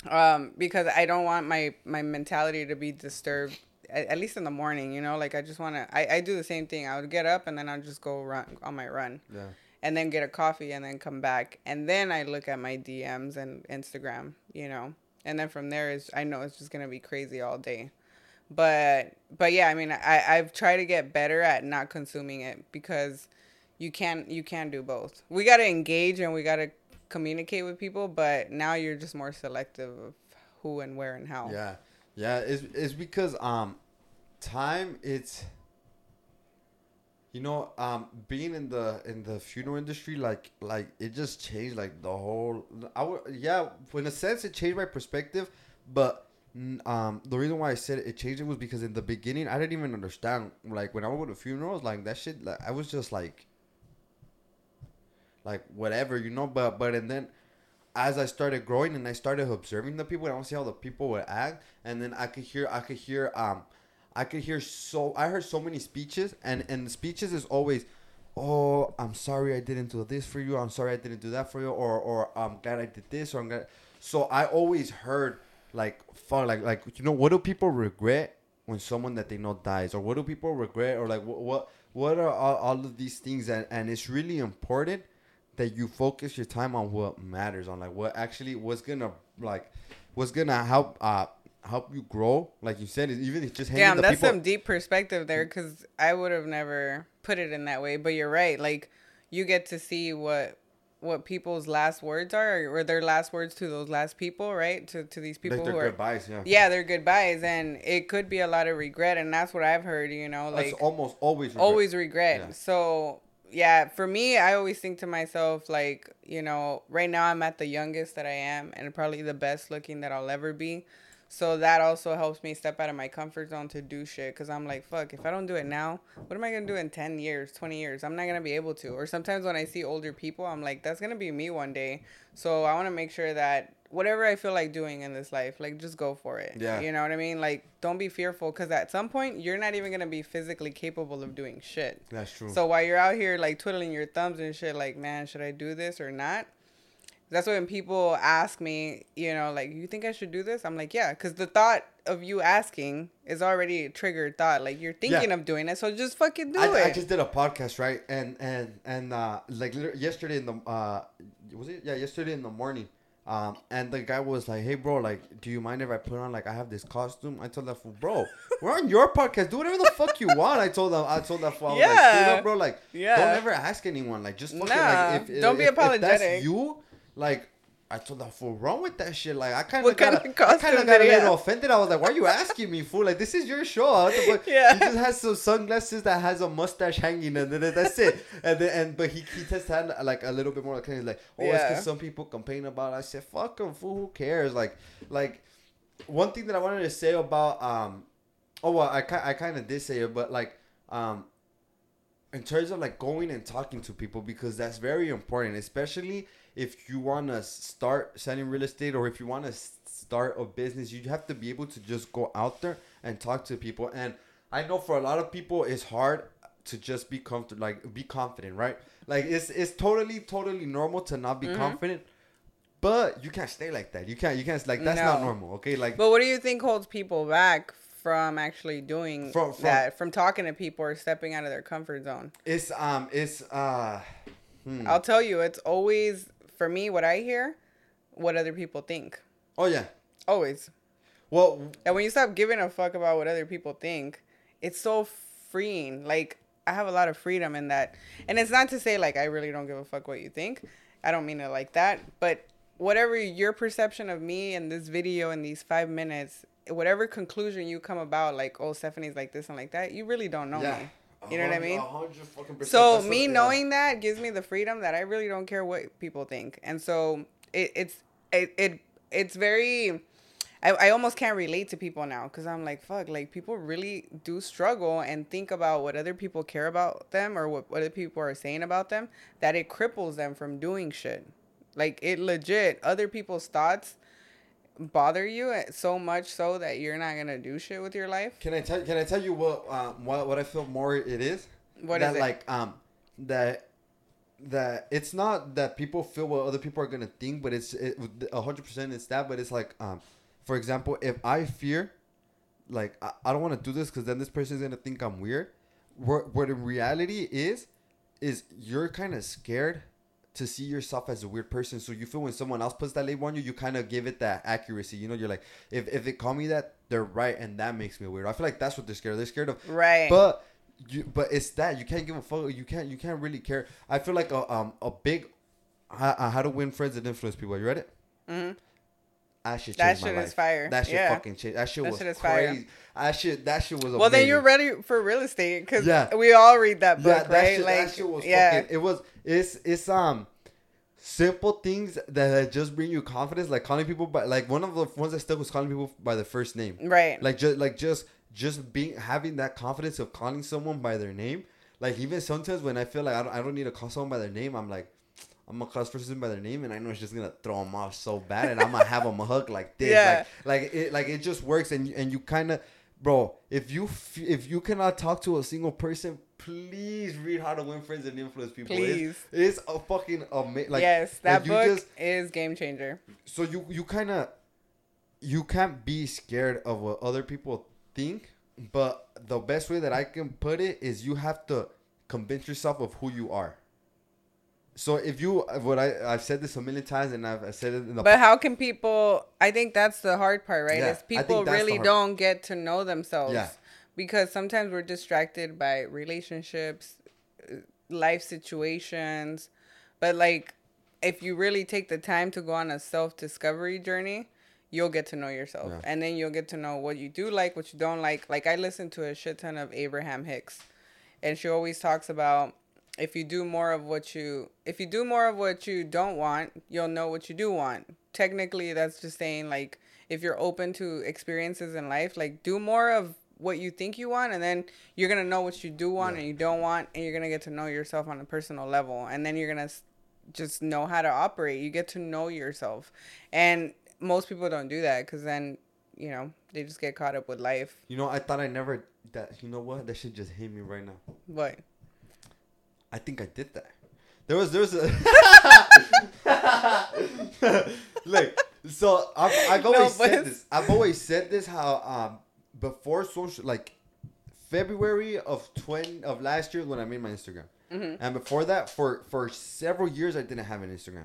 um, because I don't want my my mentality to be disturbed. At, least in the morning, you know, like I just want to. I, I do the same thing. I would get up and then I'll just go run on my run Yeah. and then get a coffee and then come back and then I look at my DMs and Instagram, you know. And then from there is I know it's just gonna be crazy all day. But but yeah, I mean I, I've tried to get better at not consuming it because you can't you can't do both. We gotta engage and we gotta communicate with people, but now you're just more selective of who and where and how. Yeah, yeah. It's it's because um, time it's. You know, um, being in the in the funeral industry, like like it just changed like the whole. I yeah, in a sense, it changed my perspective, but um, the reason why I said it changed it was because in the beginning I didn't even understand. Like when I would go to funerals, like that shit, like I was just like, like whatever, you know. But but and then as I started growing and I started observing the people and I would see how the people would act and then I could hear I could hear um I could hear so I heard so many speeches and and speeches is always oh I'm sorry I didn't do this for you I'm sorry I didn't do that for you or or I'm glad I did this or I'm glad so I always heard like fuck like like you know what do people regret when someone that they know dies? Or what do people regret? Or like what what, what are all, all of these things and and it's really important that you focus your time on what matters on like what actually was gonna like what's gonna help uh help you grow like you said is even if just hanging Damn, the that's people some deep perspective there because I would have never put it in that way. But you're right. Like you get to see what what people's last words are or their last words to those last people, right? To to these people like who are goodbyes yeah yeah, they're goodbyes, and it could be a lot of regret, and that's what I've heard. You know, That's like almost always regret. always regret. Yeah. So yeah, for me, I always think to myself like, you know, right now I'm at the youngest that I am, and probably the best looking that I'll ever be. So that also helps me step out of my comfort zone to do shit. Cause I'm like, fuck, if I don't do it now, what am I gonna do in ten years, twenty years? I'm not gonna be able to. Or sometimes when I see older people, I'm like, that's gonna be me one day. So I want to make sure that whatever I feel like doing in this life, like just go for it. Yeah. You know what I mean? Like don't be fearful, cause at some point you're not even gonna be physically capable of doing shit. that's true So while you're out here like twiddling your thumbs and shit, like, man, should I do this or not? That's when people ask me, you know, like, you think I should do this? I'm like, yeah, because the thought of you asking is already a triggered thought. Like, you're thinking Yeah. of doing it, so just fucking do I, it. I just did a podcast right and and and uh like yesterday in the uh was it yeah yesterday in the morning um and the guy was like hey bro like do you mind if I put on like I have this costume I told that fool bro we're on your podcast do whatever the fuck you want I told him I told that fool I was like straight Yeah. up bro like Yeah. don't ever ask anyone like just fucking Nah, like if don't be if, if that's apologetic. you like I told that fool wrong with that shit. Like I kind of got, kind of I kind of got a little have? offended. I was like, "Why are you asking me, fool? Like this is your show." Yeah. He just has some sunglasses that has a mustache hanging, and then that's it. And then and but he he just had like a little bit more. Like he's like, "Oh, it's because some people complain about." It. I said, "Fuck him, fool. Who cares?" Like like one thing that I wanted to say about um, oh well, I I kind of did say it, but like um, in terms of like going and talking to people because that's very important, especially if you want to start selling real estate or if you want to start a business, you have to be able to just go out there and talk to people. And I know for a lot of people, it's hard to just be comfortable, like be confident, right? Like it's it's totally totally normal to not be Mm-hmm. confident, but you can't stay like that. You can't you can't like that's not normal. Okay, like But what do you think holds people back from actually doing From- from- that? From talking to people or stepping out of their comfort zone? it's um it's uh. hmm. I'll tell you, it's always for me what I hear, what other people think. Oh yeah. Always. Well, And when you stop giving a fuck about what other people think, it's so freeing. Like I have a lot of freedom in that. And it's not to say like I really don't give a fuck what you think. I don't mean it like that, but whatever your perception of me in this video in these 5 minutes, whatever conclusion you come about like oh Stephanie's like this and like that, you really don't know yeah. me. You know what I mean? 100%. So me knowing that gives me the freedom that I really don't care what people think, and so it, it's it, it it's very. I, I almost can't relate to people now because I'm like fuck like people really do struggle and think about what other people care about them or what, what other people are saying about them that it cripples them from doing shit like it legit other people's thoughts bother you eh, so much so that you're not gonna do shit with your life Can I tell? Can I tell you what? Um, what what I feel more it is. What that is it? like um that that it's not that people feel what other people are gonna think, but it's a hundred percent it's that. But it's like um, for example, if I fear, like I, I don't want to do this because then this person is gonna think I'm weird. What what in reality is, is you're kind of scared to see yourself as a weird person. So you feel when someone else puts that label on you, you kind of give it that accuracy. You know, you're like, if, if they call me that, they're right, and that makes me weird. I feel like that's what they're scared. of. They're scared of. right But you, but it's that you can't give a fuck. You can't, you can't really care. I feel like a um a big, uh, how to win friends and influence people. You read it? Mhm. That shit That shit is fire. That shit Yeah. fucking changed. That shit That was shit is fire. crazy. That shit, that shit was. Well, then you're ready for real estate because Yeah. we all read that book, Yeah, that right? shit, like, that shit was yeah, fucking. It was. It's it's um simple things that just bring you confidence, like calling people by like one of the ones that stuck was calling people by their first name. right. Like just like just just being having that confidence of calling someone by their name. Like even sometimes when I feel like I don't, I don't need to call someone by their name, I'm like. I'm gonna call this person by their name, and I know it's just gonna throw them off so bad, and I'm gonna have them hook like this, Yeah. like like it like it just works, and you- and you kind of, bro. If you f- if you cannot talk to a single person, please read How to Win Friends and Influence People. Please. it's, it's a fucking amazing. Like yes, that like book just- is game changer. so you you kind of you can't be scared of what other people think but the best way that i can put it is you have to convince yourself of who you are so if you what i i've said this a million times and i've I said it in the But how can people? I think that's the hard part, right? Yeah, is people really don't get to know themselves. Yeah. Because sometimes we're distracted by relationships, uh, life situations, but like if you really take the time to go on a self discovery journey, you'll get to know yourself, Yeah. and then you'll get to know what you do like, what you don't like. Like I listen to a shit ton of Abraham Hicks, and she always talks about if you do more of what you if you do more of what you don't want you'll know what you do want. Technically that's just saying like if you're open to experiences in life like do more of what you think you want and then you're gonna know what you do want Yeah. and you don't want and you're gonna get to know yourself on a personal level. And then you're gonna just know how to operate. You get to know yourself. And most people don't do that because then you know they just get caught up with life. You know i thought i never that you know what? That should just hit me right now. But i think i did that. There was there was a look so I've, I've always but- said this. I've always said this how um before social like february of 20 of last year when i made my instagram. Mm-hmm. and before that for for several years i didn't have an instagram.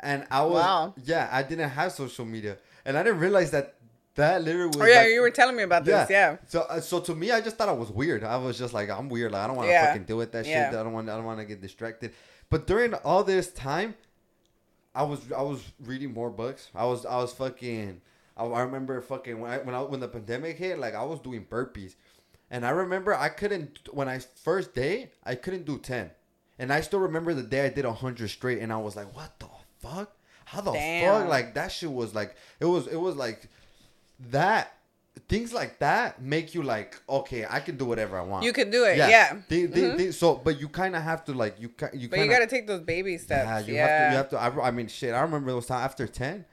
And i was Wow. yeah i didn't have social media. And i didn't realize that that literally was oh yeah like- you were telling me about this yeah so, uh, so to me, I just thought I was weird. I was just like, I'm weird. Like, I don't want to Yeah. fucking deal with that Yeah. shit. I don't want. I don't want to get distracted. But during all this time, I was I was reading more books. I was I was fucking. I, I remember fucking when I, when I, when the pandemic hit, like I was doing burpees, and I remember I couldn't when I first day I couldn't do ten, and I still remember the day I did hundred straight, and I was like, what the fuck? How the Damn. fuck? Like that shit was like it was it was like that. Things like that make you like okay, I can do whatever I want. You can do it. Yeah. They- they- Mhm. they- so, but you kind of have to like you. You But kinda, you got to take those baby steps. yeah, Yeah. you have to. You have to. I, I mean, shit. I remember those times after ten,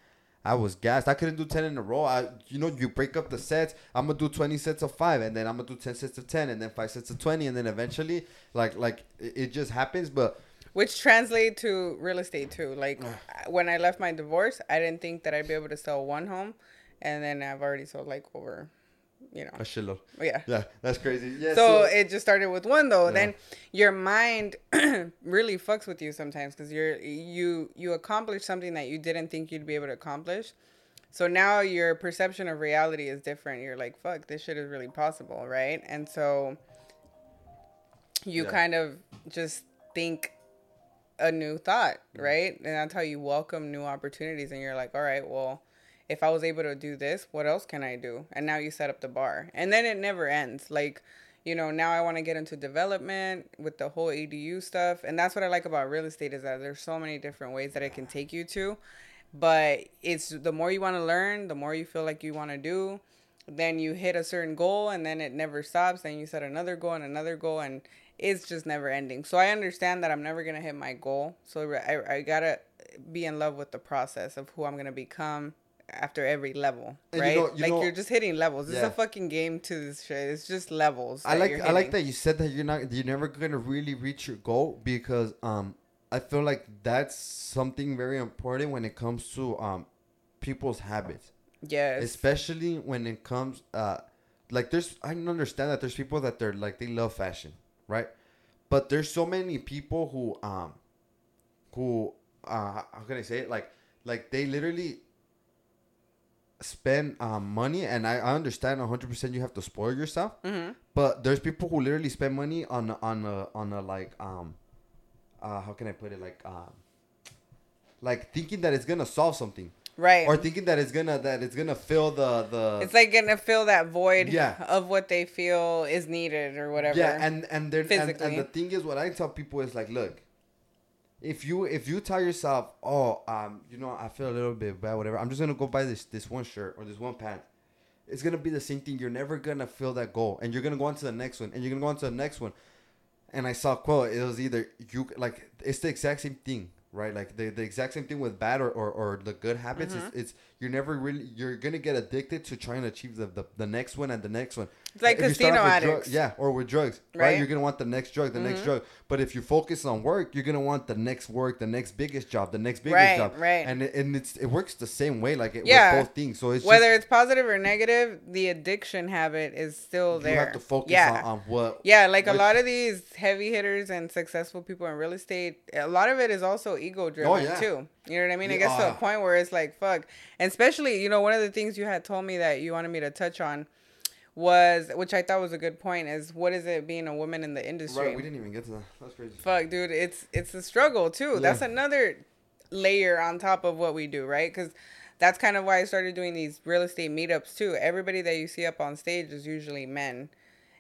I was gassed. I couldn't do ten in a row. I, you know, you break up the sets. I'm gonna do twenty sets of five, and then I'm gonna do ten sets of ten, and then five sets of twenty, and then eventually, like, like it, it just happens. But Which translate to real estate too. Like when I left my divorce, I didn't think that I'd be able to sell one home, and then I've already sold like over, you know, a shitload. yeah. Yeah, that's crazy. Yeah. So it just started with one though. Yeah. Then your mind really fucks with you sometimes because you're you you accomplish something that you didn't think you'd be able to accomplish. So now your perception of reality is different. You're like, fuck, this shit is really possible, right? And so you Yeah. kind of just think a new thought, mm-hmm. right? And that's how you welcome new opportunities. And you're like, all right, well, if I was able to do this, what else can I do? And now you set up the bar. And then it never ends. Like, you know, now I want to get into development with the whole ADU stuff. And that's what I like about real estate is that there's so many different ways that it can take you to. But it's the more you want to learn, the more you feel like you want to do. Then you hit a certain goal and then it never stops. Then you set another goal and another goal and it's just never ending. So I understand that I'm never going to hit my goal. So I, I got to be in love with the process of who I'm going to become after every level, And you right? know- you like know- you're just hitting levels. It's a fucking game to this shit. It's just levels. I like I like that you said that you're not you're never gonna really reach your goal because um I feel like that's something very important when it comes to um people's habits. Yes. especially when it comes uh like there's i understand that there's people that they're like they love fashion right but there's so many people who um who uh how can i say it like like they literally spend um money and i, I understand 100% you have to spoil yourself hmm but there's people who literally spend money on on a on a like um uh how can i put it like um like thinking that it's gonna solve something Right. or thinking that it's gonna that it's gonna fill the the it's like gonna fill that void Yeah. of what they feel is needed or whatever. yeah and and they're and, and the thing is what i tell people is like look if you if you tell yourself oh um you know i feel a little bit bad whatever i'm just gonna go buy this this one shirt or this one pant it's gonna be the same thing. You're never gonna feel that goal. And you're gonna go on to the next one and you're gonna go on to the next one. And i saw a quote it was either you like it's the exact same thing right? Like the, the exact same thing with bad or, or, or the good habits. Mm-hmm. it's, it's you're never really you're gonna get addicted to trying to achieve the, the, the next one and the next one It's like If casino off with drug- addicts. yeah or with drugs right? Right. Mm-hmm. you're gonna want the next drug the next drug but if you focus on work you're gonna want the next work the next biggest job the next biggest Right, job right. and it, and it's it works the same way like it Yeah. with both things so it's Whether it's positive or negative, the addiction habit is still there. you have to focus yeah. on, on what Yeah, like a lot of these heavy hitters and successful people in real estate, a lot of it is also ego driven Oh, yeah. too. You know what I mean? It Yeah, gets to a point where it's like, fuck. And especially, you know, one of the things you had told me that you wanted me to touch on was, which I thought was a good point, is what is it being a woman in the industry? right we didn't even get to that that's crazy Fuck, dude, it's it's a struggle too. That's another layer on top of what we do, right? Because that's kind of why I started doing these real estate meetups too. Everybody that you see up on stage is usually men,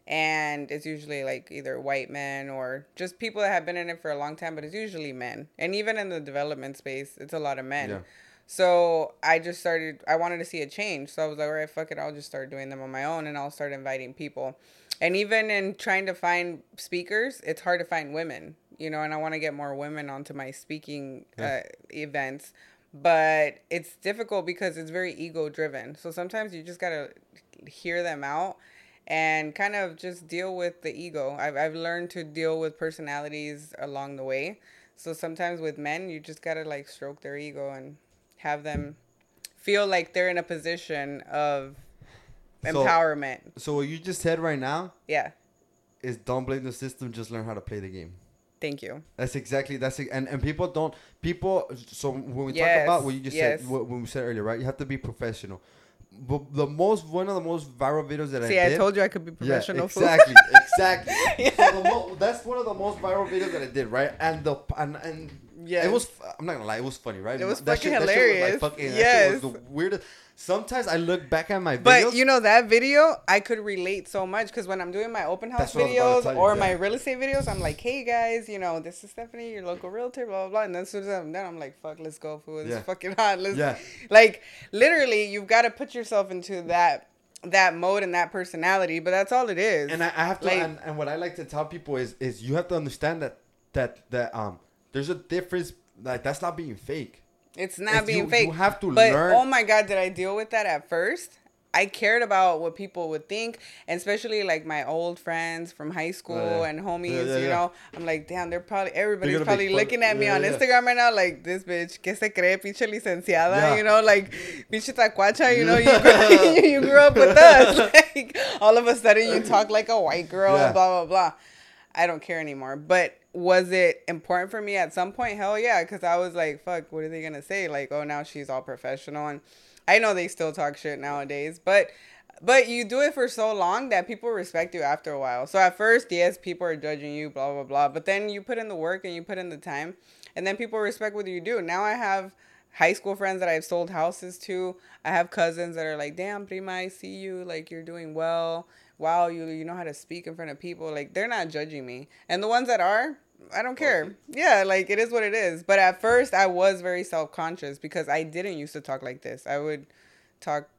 and it's usually like either white men or just people that have been in it for a long time. But it's usually men, and even in the development space, it's a lot of men. Yeah. So I just started. I wanted to see a change. So I was like, all right, fuck it. I'll just start doing them on my own, and I'll start inviting people. And even in trying to find speakers, it's hard to find women. You know, and I want to get more women onto my speaking uh, events, but it's difficult because it's very ego driven. So sometimes you just gotta hear them out and kind of just deal with the ego. I've I've learned to deal with personalities along the way. So sometimes with men, you just gotta like stroke their ego and have them feel like they're in a position of So- empowerment. so what you just said right now Yeah. is don't blame the system just learn how to play the game Thank you. That's exactly that's it. and and people don't people. So when we talk about what you just yes. said, what, when we said earlier, right? You have to be professional. But the most one of the most viral videos that I See, I told you I could be professional. Yeah, exactly, exactly. So the mo- that's one of the most viral videos that I did, right? And the and and Yes. It was. I'm not gonna lie. It was funny, right? It was That fucking shit- that shit was, hilarious. like, fucking, that Yes. shit was the weirdest. Sometimes I look back at my videos. But you know that video, I could relate so much because when I'm doing my open house That's what I was about to videos you, or yeah. my real estate videos, I'm like, "Hey guys, you know, this is Stephanie, your local realtor, blah blah blah." And then as soon as I'm done, I'm like, "Fuck, let's go, fool. It's Yeah. fucking hot. Let's Yeah. like literally, you've got to put yourself into that that mode and that personality. But that's all it is. and I, I have to Like- and, and what I like to tell people is is you have to understand that that that um there's a difference like that's not being fake. It's not It's- being you- fake. you have to but, learn- Oh my god, did I deal with that at first? I cared about what people would think, and especially like my old friends from high school Oh, yeah. and homies. Yeah, yeah, you know, I'm like, damn, they're probably everybody's gonna probably looking at me on. Instagram right now, like this bitch, que se cree, pinche licenciada. You know, like pinche tacuacha. You know, you grew, you grew up with us. Like all of a sudden, you talk like a white girl. Blah blah blah. I don't care anymore. But was it important for me at some point? Hell yeah, because I was like, fuck, what are they gonna say? Like, oh, now she's all professional, and I know they still talk shit nowadays, but. But you do it for so long that people respect you after a while. So at first, yes, people are judging you, blah blah blah. But then you put in the work and you put in the time, and then people respect what you do. Now I have high school friends that I've sold houses to. I have cousins that are like, "Damn, prima, I see you. Like you're doing well. Wow, you you know how to speak in front of people. Like they're not judging me. And the ones that are, I don't care. Yeah, like it is what it is. But at first, I was very self conscious because I didn't used to talk like this. I would talk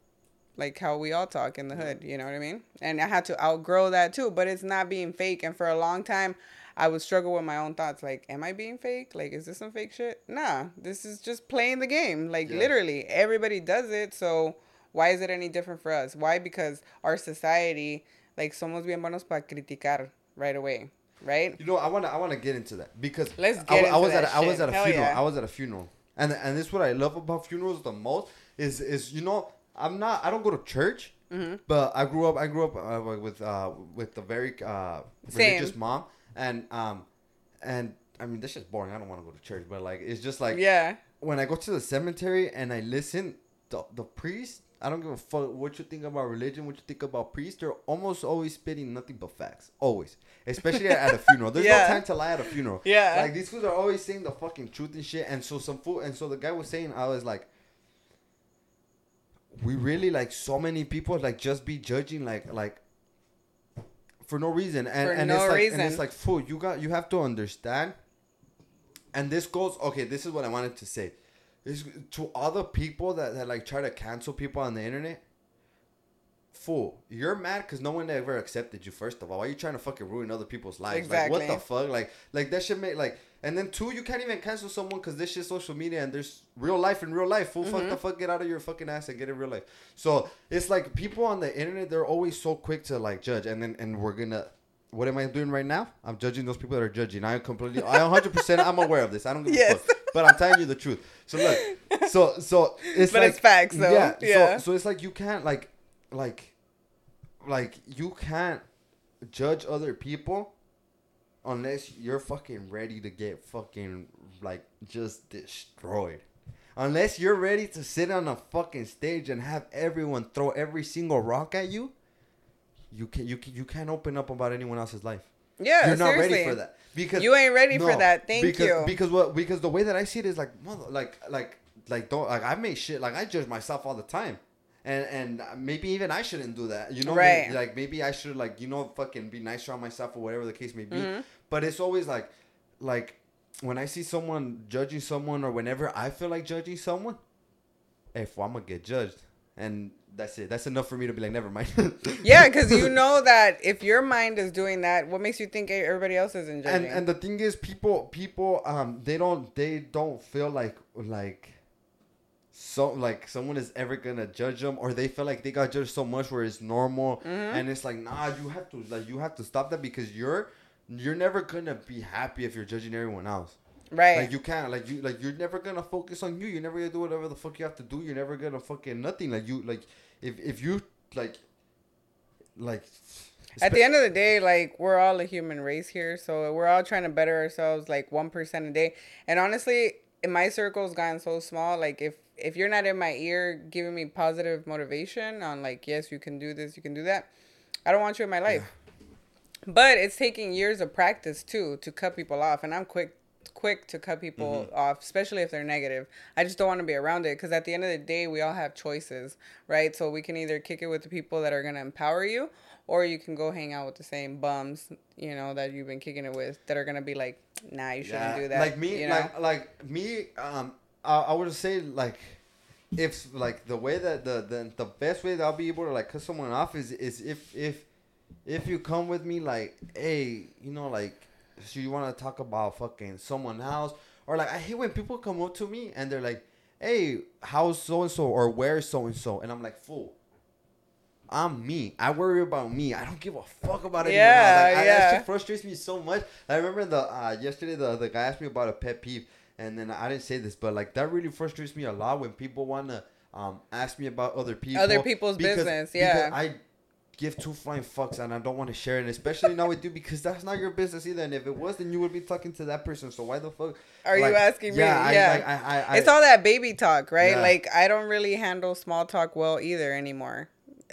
like how we all talk in the hood. You know what I mean? And I had to outgrow that too. But it's not being fake. And for a long time. I would struggle with my own thoughts. Like, am I being fake? Like, is this some fake shit? Nah, this is just playing the game. Like, Yeah. literally, everybody does it. So, why is it any different for us? Why? Because our society, like, somos bien buenos para criticar right away, right? You know, I wanna I wanna get into that because Let's I, get I into was that at a, I was at a Hell funeral. yeah. I was at a funeral, and and this is what I love about funerals the most is is you know I'm not I don't go to church, Mm-hmm. but I grew up I grew up uh, with uh with a very uh Same. religious mom, and um and I mean this is boring. I don't want to go to church, but like it's just like yeah. when I go to the cemetery and I listen, the the priest, I don't give a fuck what you think about religion, what you think about priests. They're almost always spitting nothing but facts, always. Especially at a funeral. There's Yeah. no time to lie at a funeral. Yeah. like these fools are always saying the fucking truth and shit. And so some fool, and so the guy was saying, I was like, we really like so many people like just be judging like like for no reason and For and no it's like reason. and it's like fool you got you have to understand and this goes okay this is what i wanted to say is to other people that, that like try to cancel people on the internet? Fool you're mad because no one ever accepted you first of all. Why are you trying to fucking ruin other people's lives? Like what the fuck? Like like that should make like and then two you can't even cancel someone because this shit's social media and there's real life in real life. Fool fuck Mm-hmm. the fuck get out of your fucking ass and get in real life. So it's like people on the internet they're always so quick to like judge and then and we're gonna what am I doing right now? I'm judging those people that are judging. I am completely, I 100%, I'm aware of this. I don't give Yes. a fuck. But I'm telling you the truth. So look, so so it's But like it's facts, though. Yeah. Yeah. So so it's like you can't like like like you can't judge other people unless you're fucking ready to get fucking like just destroyed. Unless you're ready to sit on a fucking stage and have everyone throw every single rock at you, you can you can, you can't open up about anyone else's life. Yeah, You're not seriously. ready for that because You ain't ready for that. Thank because, you. Because what? Because the way that I see it is like, mother, like, like, like, don't like. I make shit. Like I judge myself all the time, and and maybe even I shouldn't do that. You know, Right. Maybe- like maybe I should like you know fucking be nicer on myself or whatever the case may be. Mm-hmm. But it's always like, like when I see someone judging someone or whenever I feel like judging someone, if I'm gonna get judged, and that's it. That's enough for me to be like, never mind. Yeah, because you know that if your mind is doing that, what makes you think everybody else isn't and and the thing is people people um they don't they don't feel like like so like someone is ever gonna judge them or they feel like they got judged so much where it's normal Mm-hmm. and it's like nah you have to like you have to stop that because you're you're never gonna be happy if you're judging everyone else right. like you can't like you like you're never gonna focus on you you're never gonna do whatever the fuck you have to do you're never gonna fucking nothing like you like if if you like like At the end of the day, like we're all a human race here, so we're all trying to better ourselves like one percent a day. And honestly, in my circle's gotten so small. Like if if you're not in my ear giving me positive motivation on like yes you can do this, you can do that, I don't want you in my life. But it's taking years of practice too to cut people off, and I'm quick quick to cut people Mm-hmm. off, especially if they're negative. I just don't want to be around it because at the end of the day, we all have choices, right? So we can either kick it with the people that are gonna empower you, or you can go hang out with the same bums, you know, that you've been kicking it with, that are gonna be like, nah, you shouldn't Yeah, do that. Like me, you know? like like me. Um, I, I would say like, if like the way that the, the the best way that I'll be able to like cut someone off is is if if if you come with me like, hey, you know, like, so you want to talk about fucking someone else, or like I hate when people come up to me and they're like, hey, how's so and so or where's so and so, and I'm like, fool. I'm me. I worry about me. I don't give a fuck about anyone Yeah, else. Like, I, that yeah. shit frustrates me so much. I remember the uh, yesterday the the guy asked me about a pet peeve, and then I didn't say this, but like that really frustrates me a lot when people wanna um ask me about other people, Other people's business, yeah. I give two flying fucks, and I don't want to share it, especially now with you because that's not your business either. And if it was, then you would be talking to that person. So why the fuck Are you like, asking me? Yeah, I, Yeah. like, I, I, I, it's all that baby talk, right? Yeah. Like I don't really handle small talk well either anymore.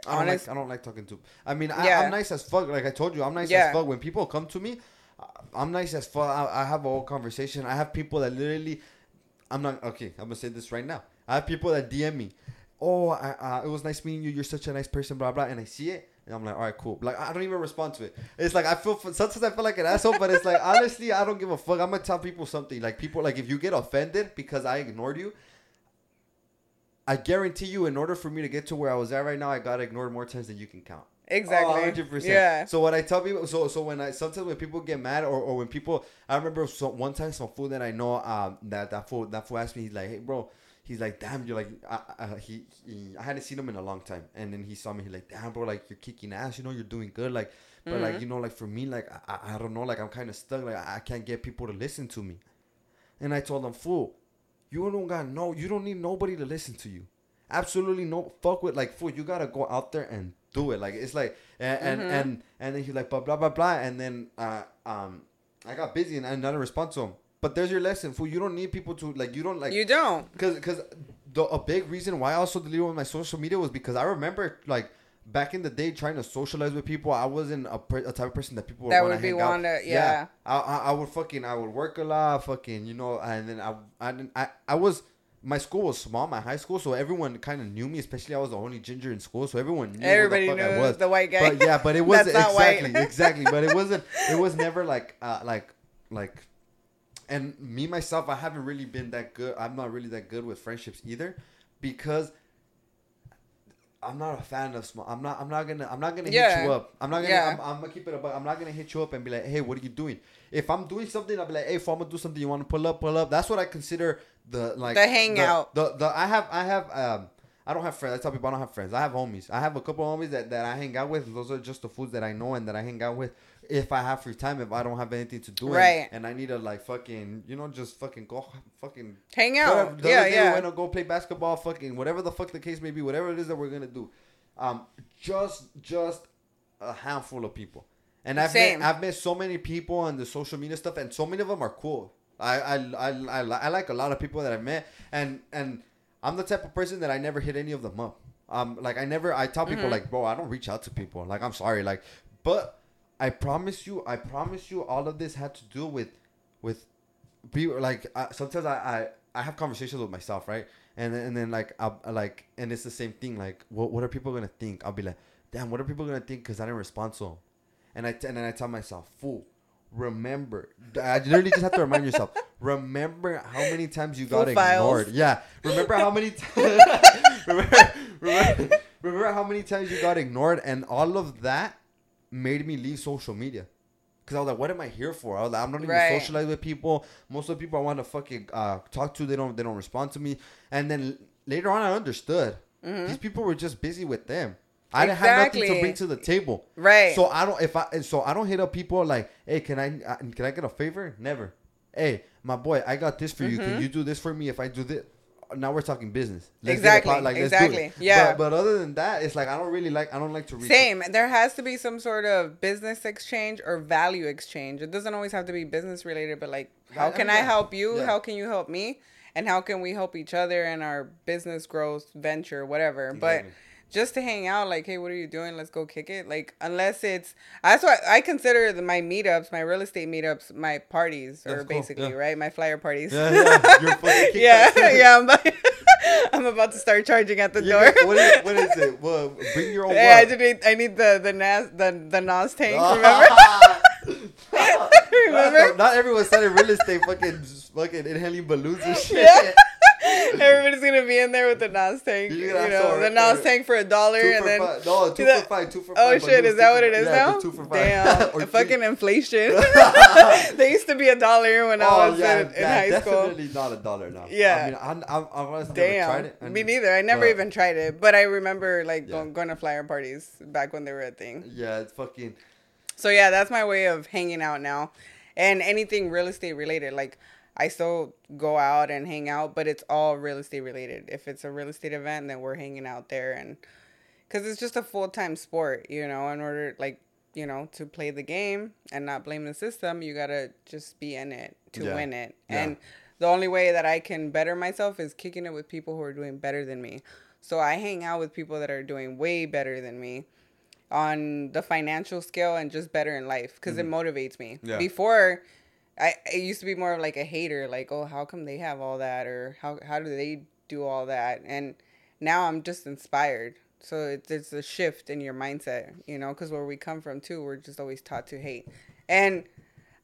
I don't Honest, like I don't like talking to. I mean, I, Yeah. I'm nice as fuck. Like I told you, I'm nice Yeah. as fuck. When people come to me, I- I'm nice as fuck. I, I have a whole conversation. I have people that literally, I'm not okay. I'm gonna say this right now. I have people that DM me. Oh, I, uh, it was nice meeting you. You're such a nice person. Blah blah. And I see it, and I'm like, all right, cool. Like I don't even respond to it. It's like I feel sometimes I feel like an asshole, but it's like honestly, I don't give a fuck. I'm gonna tell people something. Like people, like if you get offended because I ignored you, I guarantee you, in order for me to get to where I was at right now, I got ignored more times than you can count. exactly. Oh, 100%. Yeah. So what I tell people, so so when I sometimes when people get mad or, or when people, I remember so one time some fool that I know um that that fool that fool asked me, he's like, hey bro, he's like, damn, you're like, I, I, he, he I hadn't seen him in a long time, and then he saw me, he's like, damn bro, like you're kicking ass, you know, you're doing good, like, but like you know, like for me, like I, I- I don't know, like I'm kind of stuck, like I I can't get people to listen to me, and I told him, fool, you don't got no, you don't need nobody to listen to you. Absolutely no fuck with like fool. You gotta go out there and do it. Like it's like and and Mm-hmm. and, and then he's like blah blah blah blah. And then uh um I got busy and I didn't respond to him. But there's your lesson, fool. You don't need people to like. You don't like you don't. because because the a big reason why I also deleted my social media was because I remember like back in the day trying to socialize with people. I wasn't a, per, a type of person that people That would, be hang out. wanna- yeah. I, I I would fucking I would work a lot, fucking you know, and then I I didn't I I was. My school was small, my high school, so everyone kind of knew me. Especially, I was the only ginger in school, so everyone knew Everybody who the knew was. the white guy. But yeah, but it wasn't exactly, exactly. But it wasn't. It was never like, uh, like, like and me myself i haven't really been that good i'm not really that good with friendships either because i'm not a fan of small i'm not i'm not gonna i'm not gonna hit you up i'm not gonna Yeah. I'm, I'm gonna keep it up i'm not gonna hit you up and be like hey what are you doing if i'm doing something i'll be like hey if i'm gonna do something you want to pull up pull up that's what i consider the like The hangout. the, the, the i have i have um I don't have friends. I tell people I don't have friends. I have homies. I have a couple homies that, that I hang out with. Those are just the foods that I know and that I hang out with. If I have free time, if I don't have anything to do, Right. and, I need to like fucking, you know, just fucking go, fucking Hang whatever. out. The Yeah, yeah. We went to go play basketball, fucking whatever the fuck the case may be, whatever it is that we're gonna do. Um, just just a handful of people, and I've Same. met I've met so many people on the social media stuff, and so many of them are cool. I I, I, I, I like a lot of people that I've met, and and I'm the type of person that I never hit any of them up. Um, like I never I tell Mm-hmm. people like, bro, I don't reach out to people. Like I'm sorry, like, but I promise you, I promise you, all of this had to do with with people like uh, sometimes I, I I have conversations with myself, right? And and then like I'll like and it's the same thing. Like what what are people gonna think? I'll be like, damn, what are people gonna think? Because I didn't respond them. And I t- and then I tell myself, fool. Remember, I literally just have to remind yourself. Remember how many times you got ignored. Yeah. Remember how many times. remember, remember, remember how many times you got ignored, and all of that made me leave social media. Cause I was like, what am I here for? I was like, I'm not even Right. socialize with people. Most of the people I want to fucking uh, talk to, they don't they don't respond to me. And then later on, I understood these people were just busy with them. I didn't have nothing to Mm-hmm. Bring to the table. Right. So I don't if I so I don't hit up people like, hey, can I uh, can I get a favor? Never. Hey, my boy, I got this for you. Can you do this for me if I do this? Now we're talking business. Let's. Exactly, let's do exactly. it. Yeah. But, but other than that, it's like I don't really like. I don't like to reach. Same. There has to be some sort of business exchange or value exchange. It doesn't always have to be business related, but like, how I- I can mean, I help you? Yeah. How can you help me? And how can we help each other in our business growth venture, whatever? But Exactly. Just to hang out, like, hey, what are you doing? Let's go kick it. Like, unless it's that's why I consider the, my meetups, my real estate meetups, my parties, or cool, basically, yeah. right, my flyer parties. Yeah, yeah. Yeah, yeah. I'm about, I'm about to start charging at the You door. got- what, is, what is it? Well, bring your own. yeah, I need I need the the NOS the the NOS tank. Ah. Remember? Remember? Remember? Not everyone's selling real estate, fucking, fucking inhaling balloons and shit. Yeah. Everybody's gonna be in there with the NOS tank. You know, the NOS tank for a dollar, and then five. No, two the- for five. Two for oh five. shit, is that what it is yeah, now? Two for five. Damn, fucking inflation. they used to be a dollar when I Oh was yeah, in, in yeah, high school. definitely not a dollar now. Yeah. I mean, I, I, honestly never Damn, tried it. I me neither. I never but- even tried it, but I remember like going, going to flyer parties back when they were a thing. Yeah, it's fucking. So yeah, that's my way of hanging out now, and anything real estate related. Like I still go out and hang out, but it's all real estate related. If it's a real estate event, then we're hanging out there, and because it's just a full time sport, you know. In order, like you know, to play the game and not blame the system, you gotta just be in it to Yeah. win it, Yeah. and the only way that I can better myself is kicking it with people who are doing better than me. So I hang out with people that are doing way better than me on the financial scale and just better in life because it motivates me. Mm-hmm. Yeah. Before, I, I used to be more of like a hater, like, oh, how come they have all that or how, how do they do all that? And now I'm just inspired. So it's, it's a shift in your mindset, you know, because where we come from too, we're just always taught to hate. And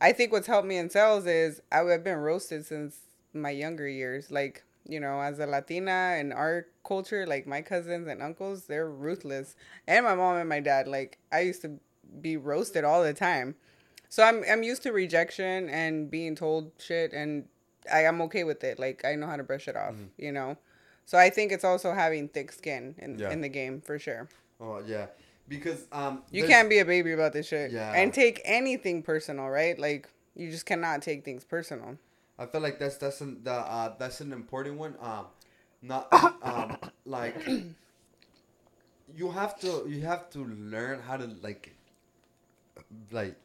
I think what's helped me in sales is I've been roasted since my younger years. Like, you know, as a Latina in our culture, like my cousins and uncles, they're ruthless. And my mom and my dad, like I used to be roasted all the time. So I'm I'm used to rejection and being told shit and I am okay with it. Like I know how to brush it off, you know. So I think it's also having thick skin in, Yeah. in the game for sure. Oh yeah, because um. You can't be a baby about this shit. Yeah. And take anything personal, right? Like you just cannot take things personal. I feel like that's that's an, the uh, that's an important one. Um, not um like you have to you have to learn how to like like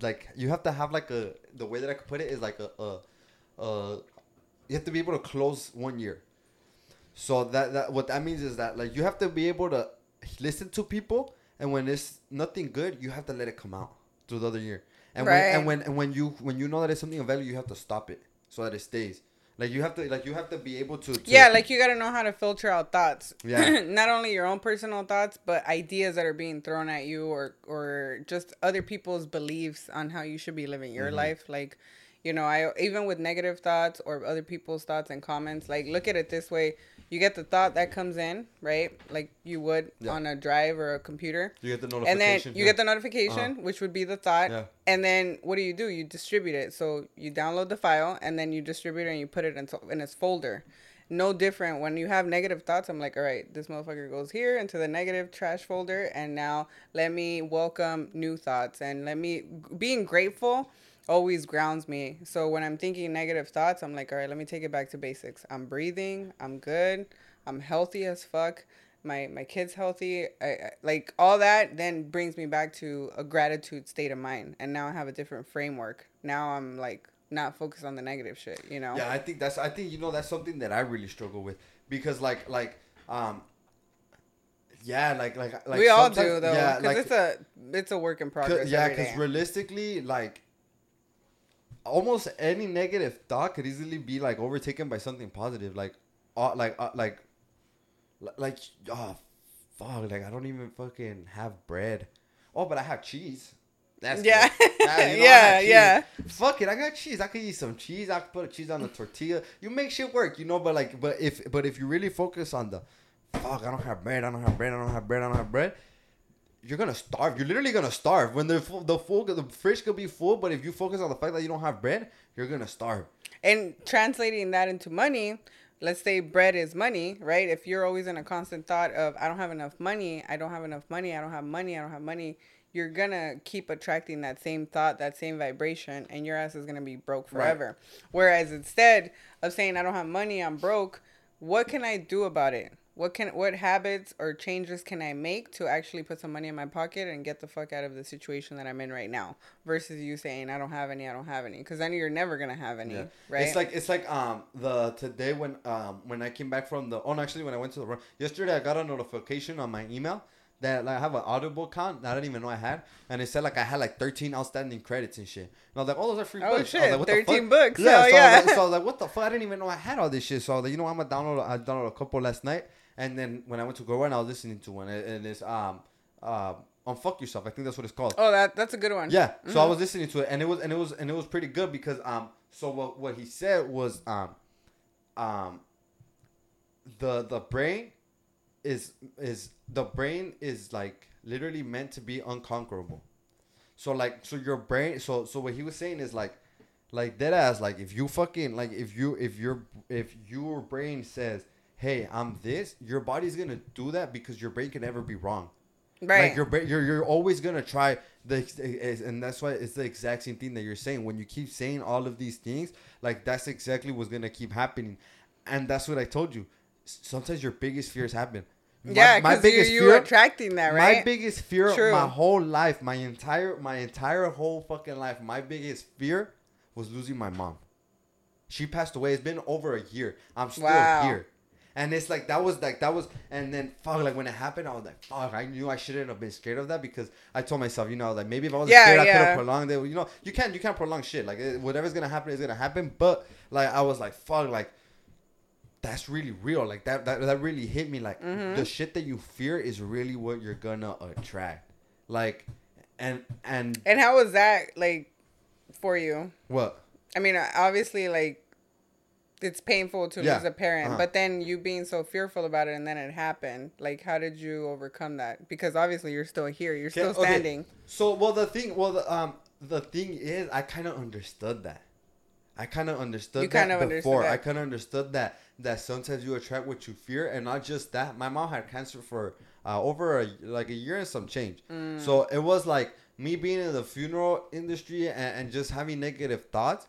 like you have to have like a the way that I could put it is like a a, a you have to be able to close one year. So that that what that means is that like you have to be able to listen to people and when it's nothing good you have to let it come out through the other year. And when and when and when you when you know that it's something of value you have to stop it so that it stays. Like you have to like you have to be able to, to Yeah, like you got to know how to filter out thoughts. Yeah. Not only your own personal thoughts, but ideas that are being thrown at you or or just other people's beliefs on how you should be living your Mm-hmm. life. Like, you know, I even with negative thoughts or other people's thoughts and comments, like look at it this way. You get the thought that comes in, right? Like you would Yeah. on a drive or a computer. you get the notification And then you yeah. get the notification, uh-huh. which would be the thought. Yeah. And then what do you do? You distribute it. So you download the file and then you distribute it and you put it into in its folder. No different when you have negative thoughts. I'm like, all right, this motherfucker goes here into the negative trash folder, and now let me welcome new thoughts and let me being grateful always grounds me. So when I'm thinking negative thoughts, I'm like, all right, let me take it back to basics. I'm breathing. I'm good. I'm healthy as fuck. My my kid's healthy. I, I like all that. Then brings me back to a gratitude state of mind, and now I have a different framework. Now I'm like not focused on the negative shit. You know. Yeah, I think that's I think you know that's something that I really struggle with because like like um yeah like like like we all do though, yeah because like it's a it's a work in progress. yeah because realistically like almost any negative thought could easily be like overtaken by something positive like uh, like uh, like like oh fuck like I don't even fucking have bread oh but I have cheese. That's Yeah. good. Ah, you know, Yeah, yeah. Fuck it, I got cheese. I could eat some cheese. I could put cheese on the tortilla. You make shit work, you know. But like, but if but if you really focus on the, fuck, I don't have bread. I don't have bread. I don't have bread. I don't have bread. You're gonna starve. You're literally gonna starve. When the full, the full the fridge could be full, but if you focus on the fact that you don't have bread, you're gonna starve. And translating that into money, let's say bread is money, right? If you're always in a constant thought of I don't have enough money, I don't have enough money, I don't have money, I don't have money, you're gonna keep attracting that same thought, that same vibration, and your ass is gonna be broke Right. forever. Whereas instead of saying I don't have money, I'm broke, what can I do about it? What can what habits or changes can I make to actually put some money in my pocket and get the fuck out of the situation that I'm in right now? Versus you saying I don't have any, I don't have any, because then you're never gonna have any, Yeah. right? It's like it's like um the today when um when I came back from the oh no, actually when I went to the run yesterday I got a notification on my email that like, I have an Audible account that I didn't even know I had and it said like I had like 13 outstanding credits and shit. And I was like, oh those are free Oh, books. I shit, like, what the 13 fuck? books. Yeah, so, I yeah. was like, so I was like, what the fuck? I didn't even know I had all this shit. So I was like, you know, I'm gonna download. I downloaded a couple last night, and then when I went to go run, I was listening to one, and it's um uh Unfuck Yourself. I think that's what it's called. oh, that that's a good one. Yeah. So Mm-hmm. I was listening to it, and it was and it was and it was pretty good because um. So what what he said was um, um. The the brain, is is the brain is like literally meant to be unconquerable. So like so your brain so so what he was saying is like like dead ass like if you fucking like if you if your if your brain says hey I'm this your body's gonna do that because your brain can never be wrong. right. Like your brain, you're you're always gonna try the, and that's why it's the exact same thing that you're saying. When you keep saying all of these things, like that's exactly what's gonna keep happening, and that's what I told you. Sometimes your biggest fears happen. My- yeah, my because you biggest you fear- attracting that, right? My biggest fear, True. my whole life, my entire my entire whole fucking life, my biggest fear was losing my mom. She passed away. It's been over a year. I'm still Wow. here. And it's like that was like that was and then fuck like when it happened I was like fuck I knew I shouldn't have been scared of that because I told myself you know like maybe if I was Yeah, scared I could have prolonged it. You know you can't you can't prolong shit. Like it, whatever's gonna happen is gonna happen. But like I was like fuck like that's really real. Like that that, that really hit me. Like Mm-hmm. the shit that you fear is really what you're gonna attract. Like and and and how was that like for you? what? I mean, obviously, like it's painful to Yeah, lose a parent, uh-huh. but then you being so fearful about it and then it happened. Like, how did you overcome that? Because obviously, you're still here. You're still Okay, standing. So well, the thing, well, the um, the thing is, I kind of understood that. I kind of understood You that kind of before. that. I kind of understood that that sometimes you attract what you fear, and not just that. My mom had cancer for uh, over a, like a year and some change. Mm. So it was like me being in the funeral industry and, and just having negative thoughts.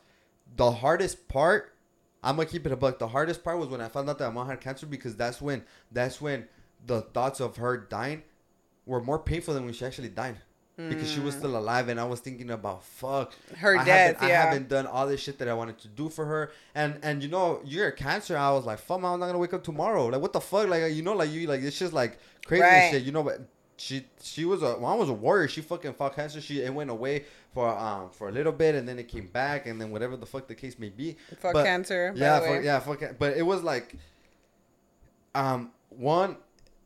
The hardest part I'm gonna keep it a buck. The hardest part was when I found out that my mom had cancer because that's when that's when the thoughts of her dying were more painful than when she actually died. Because she was still alive and I was thinking about fuck Mm. Her I death, haven't, yeah. I haven't done all this shit that I wanted to do for her and and you know you're a cancer I was like fuck mom, I'm not gonna wake up tomorrow like what the fuck like you know like you like it's just like crazy Right. shit you know but she she was a mom was a warrior she fucking fought cancer she it went away for um for a little bit and then it came back and then whatever the fuck the case may be Fuck But- cancer. yeah, way. yeah, fuck. But it was like, um, one,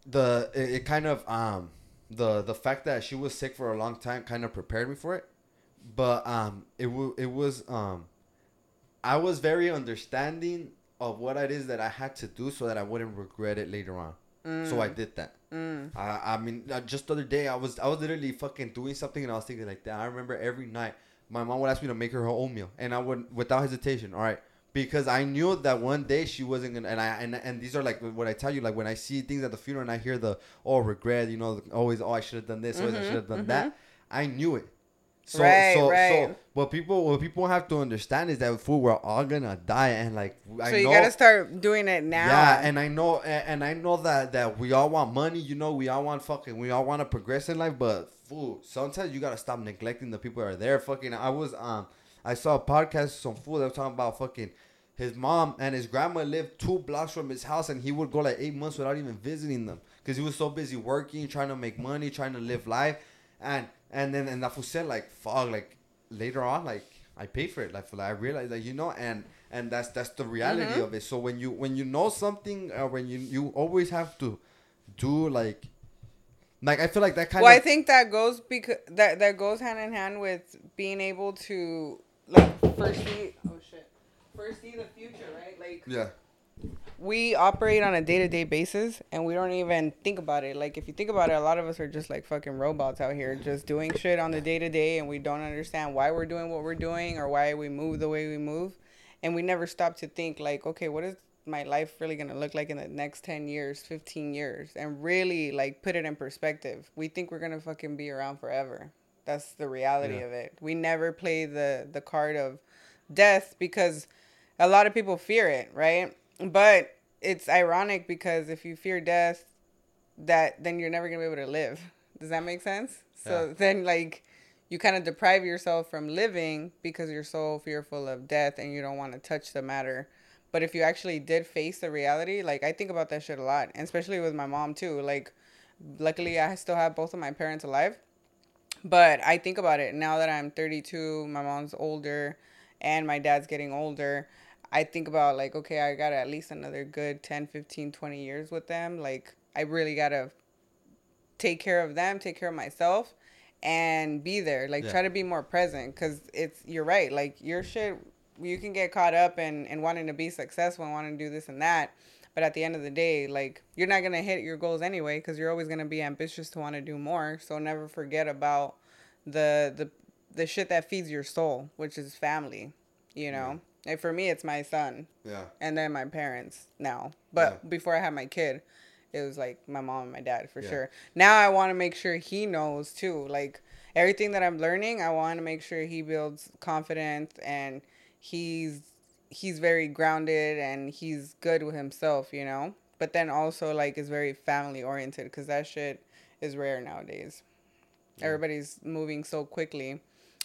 the it, it kind of um the the fact that she was sick for a long time kind of prepared me for it, but um it w- it was um, I was very understanding of what it is that I had to do so that I wouldn't regret it later on. So I did that. Mm. I, I mean, uh, just the other day, I was I was literally fucking doing something, and I was thinking like that. I remember every night, my mom would ask me to make her her own meal, and I would without hesitation. All right, because I knew that one day she wasn't gonna. And I and, and these are like what I tell you, like when I see things at the funeral and I hear the oh regret, you know, always oh I should have done this, always I should have done that. I knew it. So Right, so right. so what people what people have to understand is that food, we're all gonna die, and like I So you know, gotta start doing it now. yeah, and I know, and, and I know that that we all want money. You know, we all want fucking, we all want to progress in life. But food, sometimes you gotta stop neglecting the people that are there. Fucking, I was um, I saw a podcast some fool that was talking about fucking. His mom and his grandma lived two blocks from his house, and he would go like eight months without even visiting them because he was so busy working, trying to make money, trying to live life, and and then and that fool said like, "Fuck!" Like later on, like I pay for it. Like, like I realized that you know, and and that's that's the reality Mm-hmm. of it. So when you when you know something, or when you you always have to do like, like I feel like that kind of Well, I think that goes because that that goes hand in hand with being able to like foresee. Oh shit, foresee the future, right? Like yeah we operate on a day to day basis, and we don't even think about it. Like if you think about it, a lot of us are just like fucking robots out here, just doing shit on the day to day, and we don't understand why we're doing what we're doing or why we move the way we move, and we never stop to think like, okay, what is my life really gonna look like in the next 10 years 15 years? And really like put it in perspective. We think we're gonna fucking be around forever. That's the reality Yeah. of it. We never play the the card of death because a lot of people fear it right but it's ironic because if you fear death, that then you're never gonna be able to live. Does that make sense? So Yeah. then like you kind of deprive yourself from living because you're so fearful of death and you don't want to touch the matter. But if you actually did face the reality, like I think about that shit a lot, and especially with my mom too. Like, luckily I still have both of my parents alive, but I think about it now that I'm 32, my mom's older, and my dad's getting older. I think about like, okay, I got at least another good 10, 15, 20 years with them. Like, I really got to take care of them, take care of myself, and be there. Like, Yeah. try to be more present because it's, you're right. Like, your shit, you can get caught up in, in wanting to be successful and wanting to do this and that. But at the end of the day, like, you're not going to hit your goals anyway because you're always going to be ambitious to want to do more. So never forget about the, the, the shit that feeds your soul, which is family, you know? And for me, it's my son Yeah. and then my parents now. But Yeah. before I had my kid, it was like my mom and my dad for Yeah. sure. Now I want to make sure he knows too. Like everything that I'm learning, I want to make sure he builds confidence and he's he's very grounded and he's good with himself, you know. But then also like is very family oriented because that shit is rare nowadays. Everybody's moving so quickly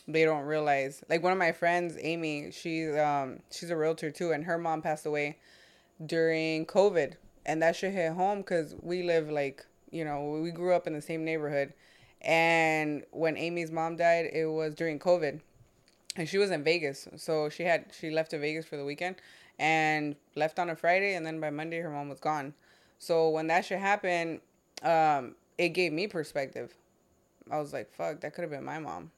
they don't realize. Like one of my friends amy she's um she's a realtor too and her mom passed away during covid and that shit hit home because we live like you know we grew up in the same neighborhood. And when amy's mom died it was during covid and she was in vegas. So she had she left to vegas for the weekend and left on a friday and then by monday her mom was gone. So when that shit happened um it gave me perspective. I was like fuck that could have been my mom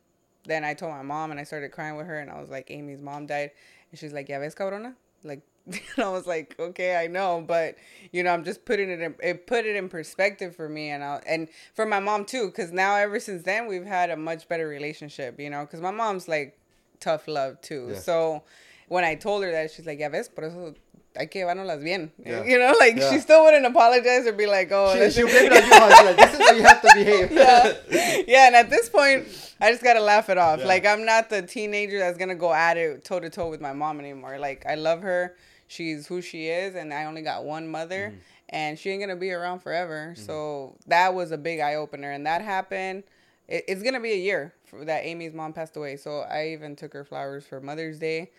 then I told my mom and I started crying with her and I was like, Amy's mom died. And she's like, Ya ves, cabrona? Like, and I was like, okay, I know, but you know, I'm just putting it in, it put it in perspective for me and I, and for my mom too, because now ever since then we've had a much better relationship, you know, because my mom's like tough love too. Yeah. So when I told her that, she's like, Ya ves, por eso hay que llevárnoslas bien. Yeah. You know, like Yeah. she still wouldn't apologize or be like, oh, she, she'll blame it on you. like, this is how you have to behave. yeah. yeah, and at this point, I just gotta laugh it off. Yeah. Like I'm not the teenager that's gonna go at it toe to toe with my mom anymore. Like I love her, she's who she is, and I only got one mother, Mm-hmm. and she ain't gonna be around forever. So that was a big eye opener, and that happened. It, it's gonna be a year for, that Amy's mom passed away. So I even took her flowers for Mother's Day.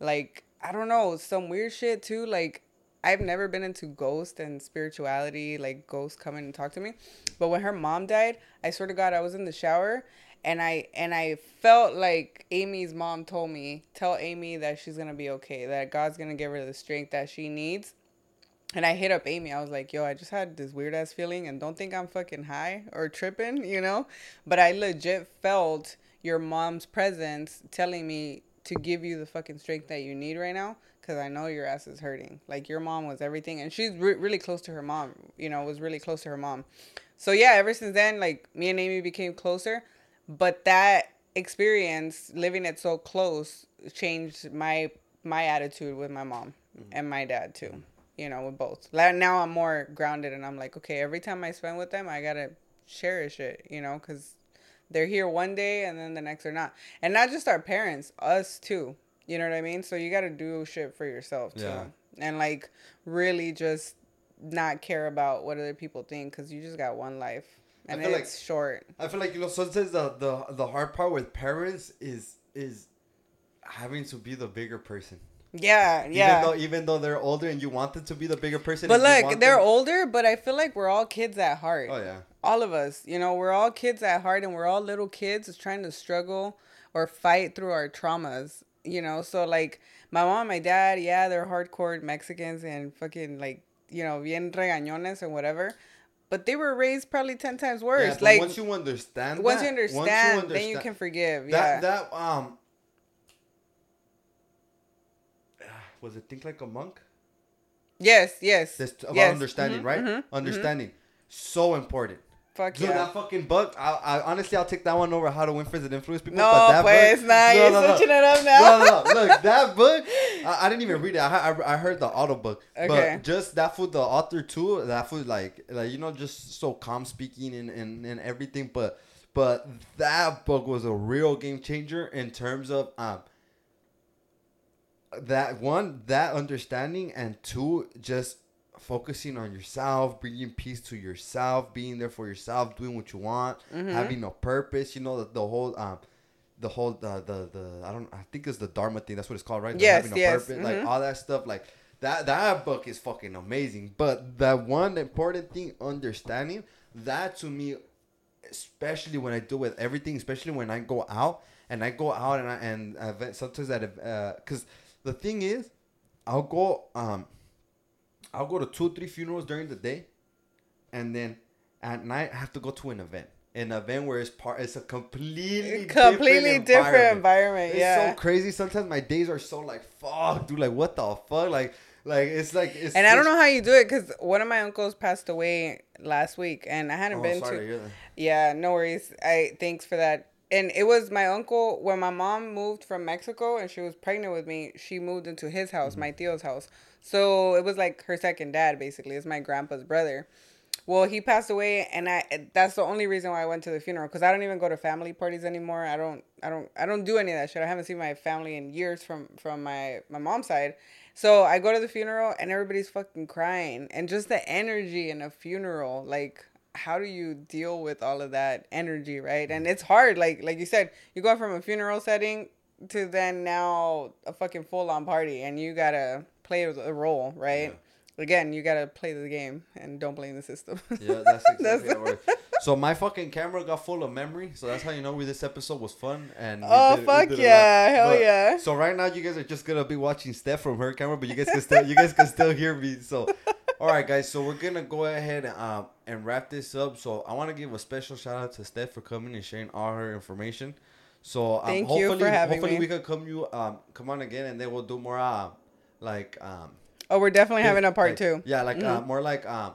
Like I don't know, some weird shit too. Like I've never been into ghost and spirituality, like ghosts come in and talk to me. But when her mom died, I swear to God, I was in the shower and I and I felt like Amy's mom told me, tell Amy that she's gonna be okay, that God's gonna give her the strength that she needs. And I hit up Amy. I was like, yo, I just had this weird ass feeling and don't think I'm fucking high or tripping, you know? But I legit felt your mom's presence telling me to give you the fucking strength that you need right now because I know your ass is hurting. Like, your mom was everything. And she's re- really close to her mom, you know, was really close to her mom. So, yeah, ever since then, like, me and Amy became closer. But that experience, living it so close, changed my my attitude with my mom mm-hmm. and my dad too. Mm-hmm. You know, with both. Like, Now I'm more grounded, and I'm like, okay, every time I spend with them, I gotta cherish it. You know, because they're here one day and then the next they're not. And not just our parents, us too. You know what I mean? So you gotta do shit for yourself too, Yeah. and like really just not care about what other people think because you just got one life and feel like- it's short. I feel like you know sometimes the, the the hard part with parents is is having to be the bigger person. Yeah, yeah. Even though even though they're older and you want them to be the bigger person. But look, they're them- older, but I feel like we're all kids at heart. Oh yeah. All of us, you know, we're all kids at heart and we're all little kids trying to struggle or fight through our traumas, you know? So, like, my mom my dad, yeah, they're hardcore Mexicans and fucking, like, you know, bien regañones and whatever. But they were raised probably 10 times Yeah, worse. but like, once you understand, once that, you understand, then you can forgive. that yeah. that um. Was it think like a monk? yes, yes. This about yes. understanding, Mhm, right? mhm, mhm. Understanding, so important. Fuck Dude, yeah. that fucking book. I, I honestly, I'll take that one over how to win friends and influence people. No, but that pues, book, nah, you're switching it up now. No, no, no. Look, that book. I, I didn't even read it. I, I, I heard the auto book. Okay. But just that food, the author too. That food, like, like you know, just so calm speaking and, and, and everything. But but that book was a real game changer in terms of um. That one, that understanding, and two, just focusing on yourself, bringing peace to yourself, being there for yourself, doing what you want, Mm-hmm. having a purpose. You know the, the whole um, the whole the, the the I don't I think it's the Dharma thing. That's what it's called, right? The Yes, yes, purpose, like mhm. all that stuff, like. That, that book is fucking amazing. But that one important thing, understanding that to me, especially when I do with everything, especially when I go out and I go out and I, and event, sometimes at because the thing is, I'll go um, I'll go to two three funerals during the day, and then at night I have to go to an event, an event where it's part it's a completely completely different, different environment. It's yeah. so crazy. Sometimes my days are so like fuck, dude. Like what the fuck, like. Like it's like it's and I don't know how you do it because one of my uncles passed away last week, and I hadn't Oh, been to. to. Yeah, no worries. I thanks for that. And it was my uncle when my mom moved from Mexico and she was pregnant with me. She moved into his house, Mm-hmm. my tío's house. So it was like her second dad, basically. It's my grandpa's brother. Well, he passed away, and I that's the only reason why I went to the funeral because I don't even go to family parties anymore. I don't, I don't, I don't do any of that shit. I haven't seen my family in years from from my my mom's side. So I go to the funeral, and everybody's fucking crying, and just the energy in a funeral, like how do you deal with all of that energy, right? And it's hard, like like you said, you go from a funeral setting to then now a fucking full on party, and you gotta play the role, right? Again, you gotta play the game and don't blame the system. Yeah, that's exactly That's- how it works. So my fucking camera got full of memory, so that's how you know we this episode was fun and. Oh, did- fuck yeah, hell yeah. So right now you guys are just gonna be watching Steph from her camera, but you guys can still you guys can still hear me. So, all right, guys. So we're gonna go ahead and, um, and wrap this up. So I want to give a special shout out to Steph for coming and sharing all her information. So um, Thank you hopefully, for having hopefully me. we could come you um come on again and then we'll do more uh like um oh, we're definitely having a part like- two. Yeah, like uh, Mhm. more like um,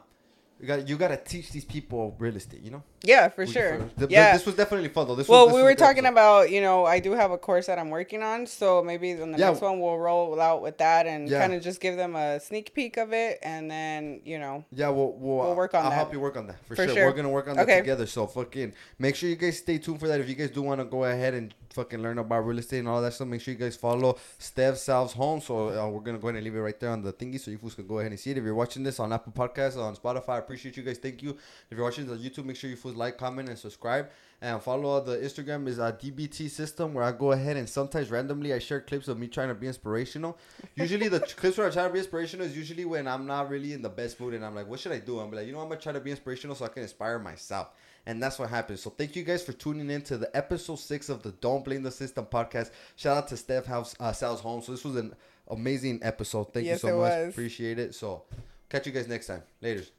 you got you got to teach these people real estate. You know. Yeah, for sure. feel- Th- yeah. This was definitely fun though. This well, was, this we were talking about, you know, I do have a course that I'm working on, so maybe in the Yeah. next one we'll roll out with that and Yeah. kind of just give them a sneak peek of it, and then you know, Yeah, we'll we'll, We'll work on I'll that. help you work on that for, For sure. sure. We're gonna work on that Okay. together. So fucking make sure you guys stay tuned for that. If you guys do want to go ahead and fucking learn about real estate and all that stuff, make sure you guys follow Steph Sells Homes. So uh, we're gonna go ahead and leave it right there on the thingy, so you fools can go ahead and see it. If you're watching this on Apple Podcasts or on Spotify, I appreciate you guys. Thank you. If you're watching on YouTube, make sure you fools like, comment, and subscribe. And follow the Instagram is a DBT system where I go ahead and sometimes randomly I share clips of me trying to be inspirational. Usually the clips where I try to be inspirational is usually when I'm not really in the best mood and I'm like, what should I do? I'm like, you know, I'm gonna try to be inspirational so I can inspire myself. And that's what happens. So thank you guys for tuning in to the episode six of the Don't Blame the System podcast. Shout out to Steph House uh, Sal's Home. So this was an amazing episode. Thank Yes, you so much. was. Appreciate it. So catch you guys next time. Laters.